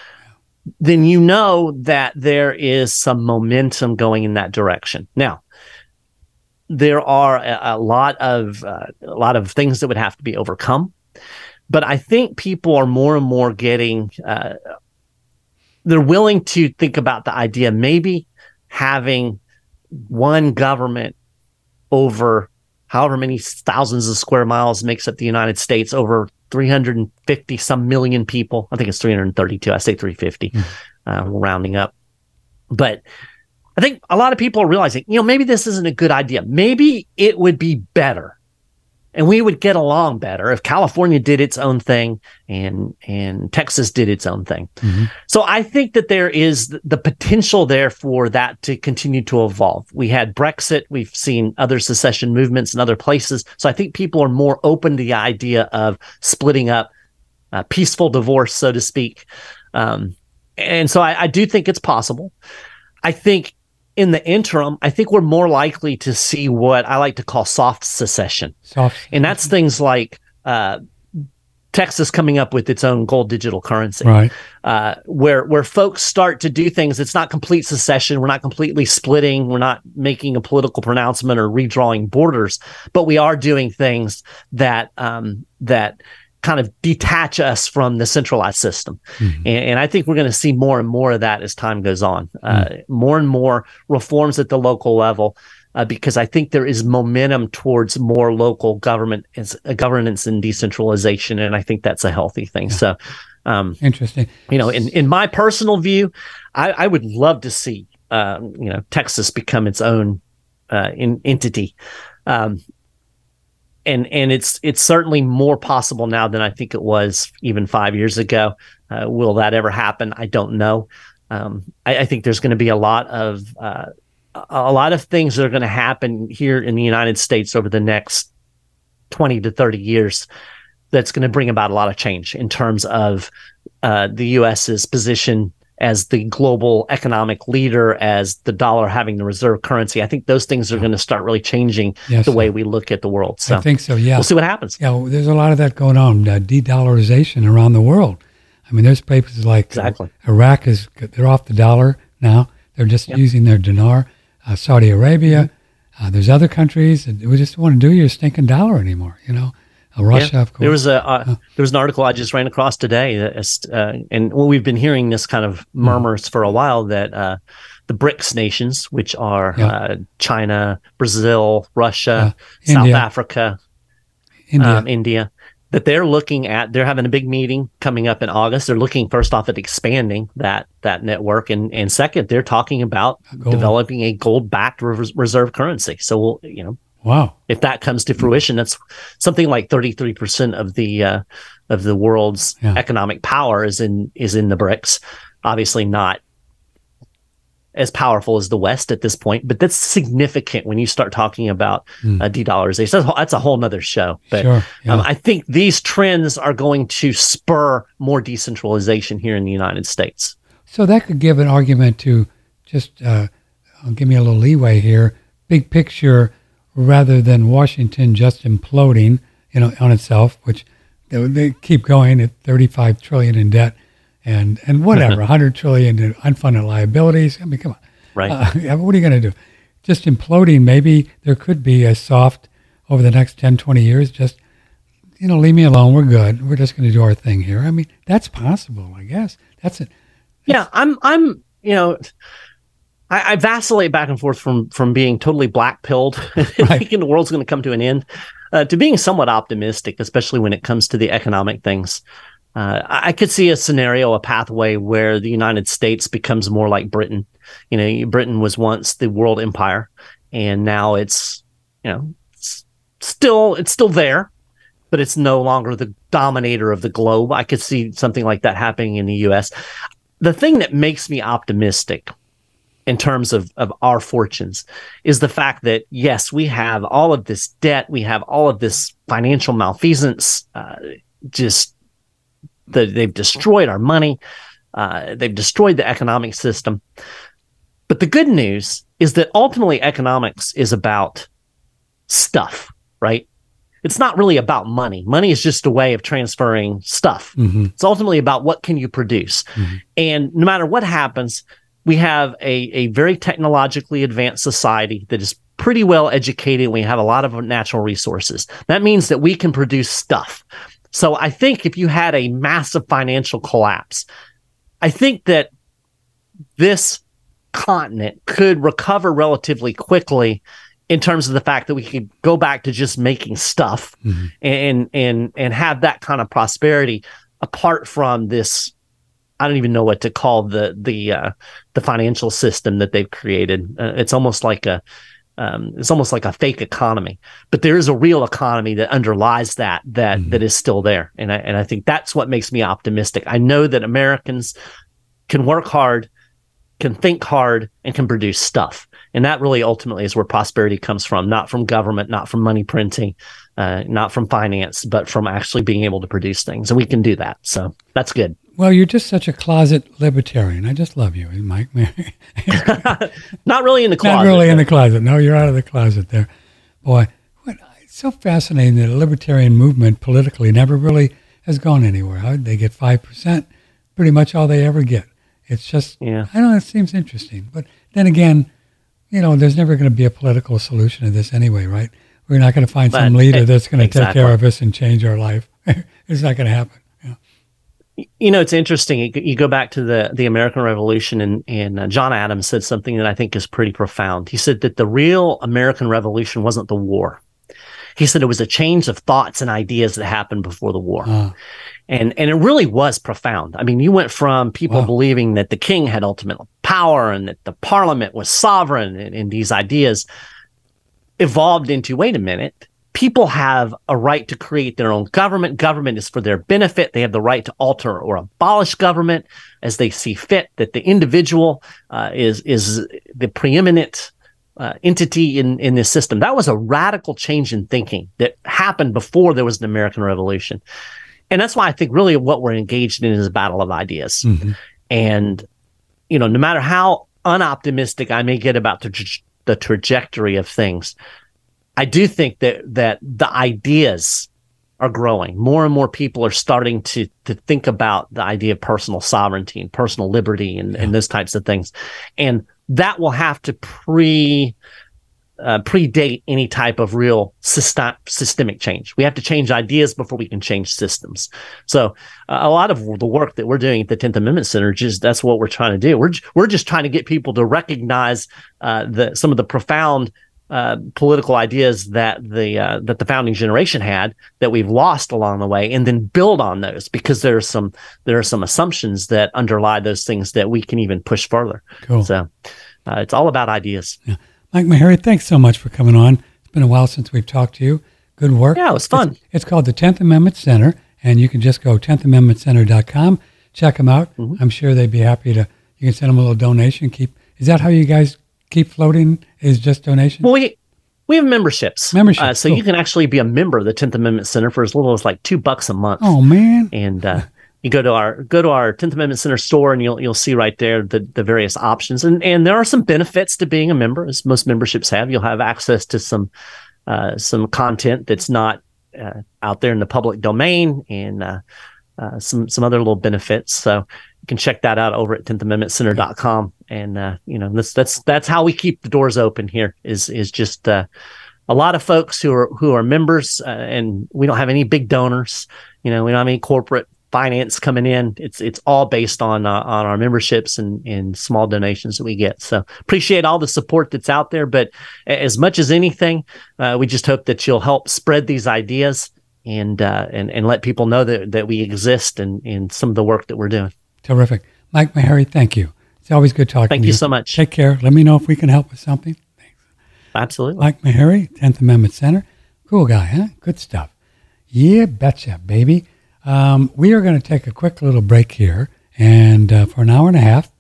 then you know that there is some momentum going in that direction. Now, there are a, a lot of uh, a lot of things that would have to be overcome, but I think people are more and more getting uh, they're willing to think about the idea maybe having one government over however many thousands of square miles makes up the United States over 350 some million people. I think it's 332. I say 350, uh, rounding up. But I think a lot of people are realizing, you know, maybe this isn't a good idea. Maybe it would be better and we would get along better if California did its own thing and and Texas did its own thing. So I think that there is the potential there for that to continue to evolve. We had Brexit, we've seen other secession movements in other places. So I think people are more open to the idea of splitting up, uh, peaceful divorce, so to speak. Um, and so I, I do think it's possible. I think in the interim, I think we're more likely to see what I like to call soft secession. Soft. And that's things like uh, Texas coming up with its own gold digital currency, Right. uh, where where folks start to do things. It's not complete secession. We're not completely splitting. We're not making a political pronouncement or redrawing borders, but we are doing things that um, that kind of detach us from the centralized system. And, and I think we're going to see more and more of that as time goes on. Uh, more and more reforms at the local level. Uh, because I think there is momentum towards more local government as uh, governance and decentralization, and I think that's a healthy thing. So, um, Interesting. you know, in in my personal view, I, I would love to see um, you know Texas become its own uh, in, entity, um, and and it's it's certainly more possible now than I think it was even five years ago. Uh, will that ever happen? I don't know. Um, I, I think there's going to be a lot of uh, a lot of things that are going to happen here in the United States over the next twenty to thirty years. That's going to bring about a lot of change in terms of uh, the U.S.'s position as the global economic leader, as the dollar having the reserve currency. I think those things are going to start really changing Yes, the way we look at the world. So I think so. Yeah. we'll see what happens. Yeah, well, there's a lot of that going on, uh, de-dollarization around the world. I mean, there's places like Exactly. Iraq is they're off the dollar now. They're just using their dinar. Uh, Saudi Arabia. Mm-hmm. Uh, there's other countries that we just don't want to do your stinking dollar anymore. You know, Russia, Yeah. of course. There was a uh, there was an article I just ran across today, that is, uh, and well, we've been hearing this kind of Hmm. murmurs for a while that uh, the BRICS nations, which are Yeah. uh, China, Brazil, Russia. South India. Africa, India. um, India, that they're looking at. They're having a big meeting coming up in August. They're looking first off at expanding that that network, and and second, they're talking about gold. developing a gold backed reserve currency. So we'll you know wow. if that comes to fruition, that's something like 33% of the uh, of the world's Yeah. economic power is in is in the BRICS. Obviously not as powerful as the West at this point, but that's significant when you start talking about uh, de-dollarization. That's, a whole- that's a whole nother show. But Sure, yeah. um, I think these trends are going to spur more decentralization here in the United States. So that could give an argument to just uh, give me a little leeway here. Big picture, rather than Washington just imploding, you know, on itself, which they, they keep going at 35 trillion in debt, and and whatever, 100 trillion in unfunded liabilities. I mean, come on, Right. Uh, what are you going to do? Just imploding. Maybe there could be a soft over the next 10, 20 years. Just you know, leave me alone. We're good. We're just going to do our thing here. I mean, that's possible. I guess that's it. Yeah, I'm I'm you know I, I vacillate back and forth from from being totally black pilled Right. thinking the world's going to come to an end uh, to being somewhat optimistic, especially when it comes to the economic things. Uh, I I could see a scenario, a pathway where the United States becomes more like Britain. You know, Britain was once the world empire, and now it's you know it's still it's still there, but it's no longer the dominator of the globe. I could see something like that happening in the U.S. The thing that makes me optimistic in terms of, of our fortunes is the fact that yes, we have all of this debt, we have all of this financial malfeasance, uh, just the, they've destroyed our money. Uh, they've destroyed the economic system. But the good news is that ultimately economics is about stuff, right? It's not really about money. Money is just a way of transferring stuff. Mm-hmm. It's ultimately about what can you produce. And no matter what happens, we have a, a very technologically advanced society that is pretty well educated. We have a lot of natural resources. That means that we can produce stuff. So I think if you had a massive financial collapse, I think that this continent could recover relatively quickly in terms of the fact that we could go back to just making stuff Mhm. and and and have that kind of prosperity apart from this I don't even know what to call the the uh, the financial system that they've created. Uh, it's almost like a um, it's almost like a fake economy, but there is a real economy that underlies that that Mhm. that is still there, and I and I think that's what makes me optimistic. I know that Americans can work hard, can think hard, and can produce stuff, and that really ultimately is where prosperity comes from, not from government, not from money printing, uh, not from finance, but from actually being able to produce things, and we can do that. So that's good. Well, you're just such a closet libertarian. I just love you, Mike. not really in the closet. Not really in the closet. No, you're out of the closet there. Boy, what, it's so fascinating that the libertarian movement politically never really has gone anywhere. They get 5%, pretty much all they ever get. It's just, Yeah. I don't know, it seems interesting. But then again, you know, there's never going to be a political solution to this anyway, right? We're not going to find some leader eh, that's going to take care of us and change our life. it's not going to happen. Yeah. you know, it's interesting. You, you go back to the the American Revolution, and and uh, John Adams said something that I think is pretty profound. He said that the real American Revolution wasn't the war. He said it was a change of thoughts and ideas that happened before the war, Uh, and and it really was profound. I mean, you went from people Wow. believing that the king had ultimate power and that the parliament was sovereign, and, and these ideas evolved into wait a minute people have a right to create their own government. Government is for their benefit. They have the right to alter or abolish government as they see fit that the individual uh, is is the preeminent uh, entity in in this system. That was a radical change in thinking that happened before there was an american revolution. And that's why i think really what we're engaged in is a battle of ideas. Mhm. and you know no matter how unoptimistic i may get about the, tra- the trajectory of things i do think that that the ideas are growing. More and more people are starting to to think about the idea of personal sovereignty and personal liberty and, and those types of things. And that will have to pre uh, predate any type of real system, systemic change. We have to change ideas before we can change systems. So uh, a lot of the work that we're doing at the Tenth Amendment Center, just that's what we're trying to do. We're we're just trying to get people to recognize uh, the some of the profound uh, political ideas that the uh, that the founding generation had that we've lost along the way, and then build on those because there are some there are some assumptions that underlie those things that we can even push further. Cool. So uh, it's all about ideas. Mike Maharrey, thanks so much for coming on. It's been a while since we've talked to you. Good work. Yeah, it was fun. It's, it's called the 10th Amendment Center, and you can just go 10thamendmentcenter.com, check them out. Mm-hmm. I'm sure they'd be happy to, you can send them a little donation. Keep Is that how you guys keep floating, is just donation? Well, we we have memberships. Memberships, Uh, so cool. you can actually be a member of the Tenth Amendment Center for as little as like two bucks a month. oh, man. And uh, you go to our go to our Tenth Amendment Center store, and you'll you'll see right there the the various options. And and there are some benefits to being a member, as most memberships have. You'll have access to some uh, some content that's not uh, out there in the public domain, and uh, uh, some some other little benefits. So you can check that out over at 10thamendmentcenter.com. And uh, you know that's that's that's how we keep the doors open here. Is is just uh, a lot of folks who are who are members, uh, and we don't have any big donors. You know, we don't have any corporate finance coming in. It's it's all based on uh, on our memberships and and small donations that we get. So appreciate all the support that's out there. But as much as anything, uh, we just hope that you'll help spread these ideas and uh, and and let people know that that we exist and in some of the work that we're doing. Terrific. Mike Maharrey, thank you. It's always good talking Thank to you you. so much. Take care. Let me know if we can help with something. Thanks. Absolutely. Mike Maharrey, 10th Amendment Center. Cool guy, huh? Good stuff. Yeah, betcha, baby. Um, we are going to take a quick little break here. And uh, for an hour and a half,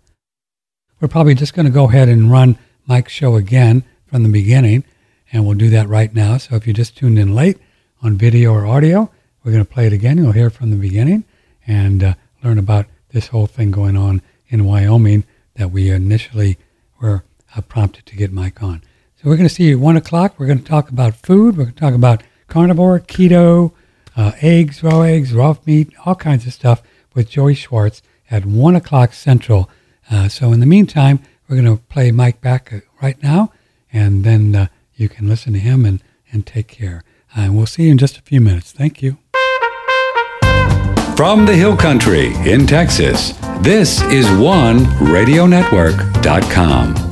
we're probably just going to go ahead and run Mike's show again from the beginning. And we'll do that right now. So if you just tuned in late on video or audio, we're going to play it again. You'll hear from the beginning. and uh, learn about this whole thing going on in Wyoming that we initially were uh, prompted to get Mike on. So we're going to see you at 1 o'clock. We're going to talk about food. We're going to talk about carnivore, keto, uh, eggs, raw eggs, raw meat, all kinds of stuff with Joey Schwartz at 1 o'clock Central. Uh, so in the meantime, we're going to play Mike back right now, and then uh, you can listen to him and, and take care. Uh, and we'll see you in just a few minutes. Thank you. From the Hill Country in Texas, this is OneRadioNetwork.com.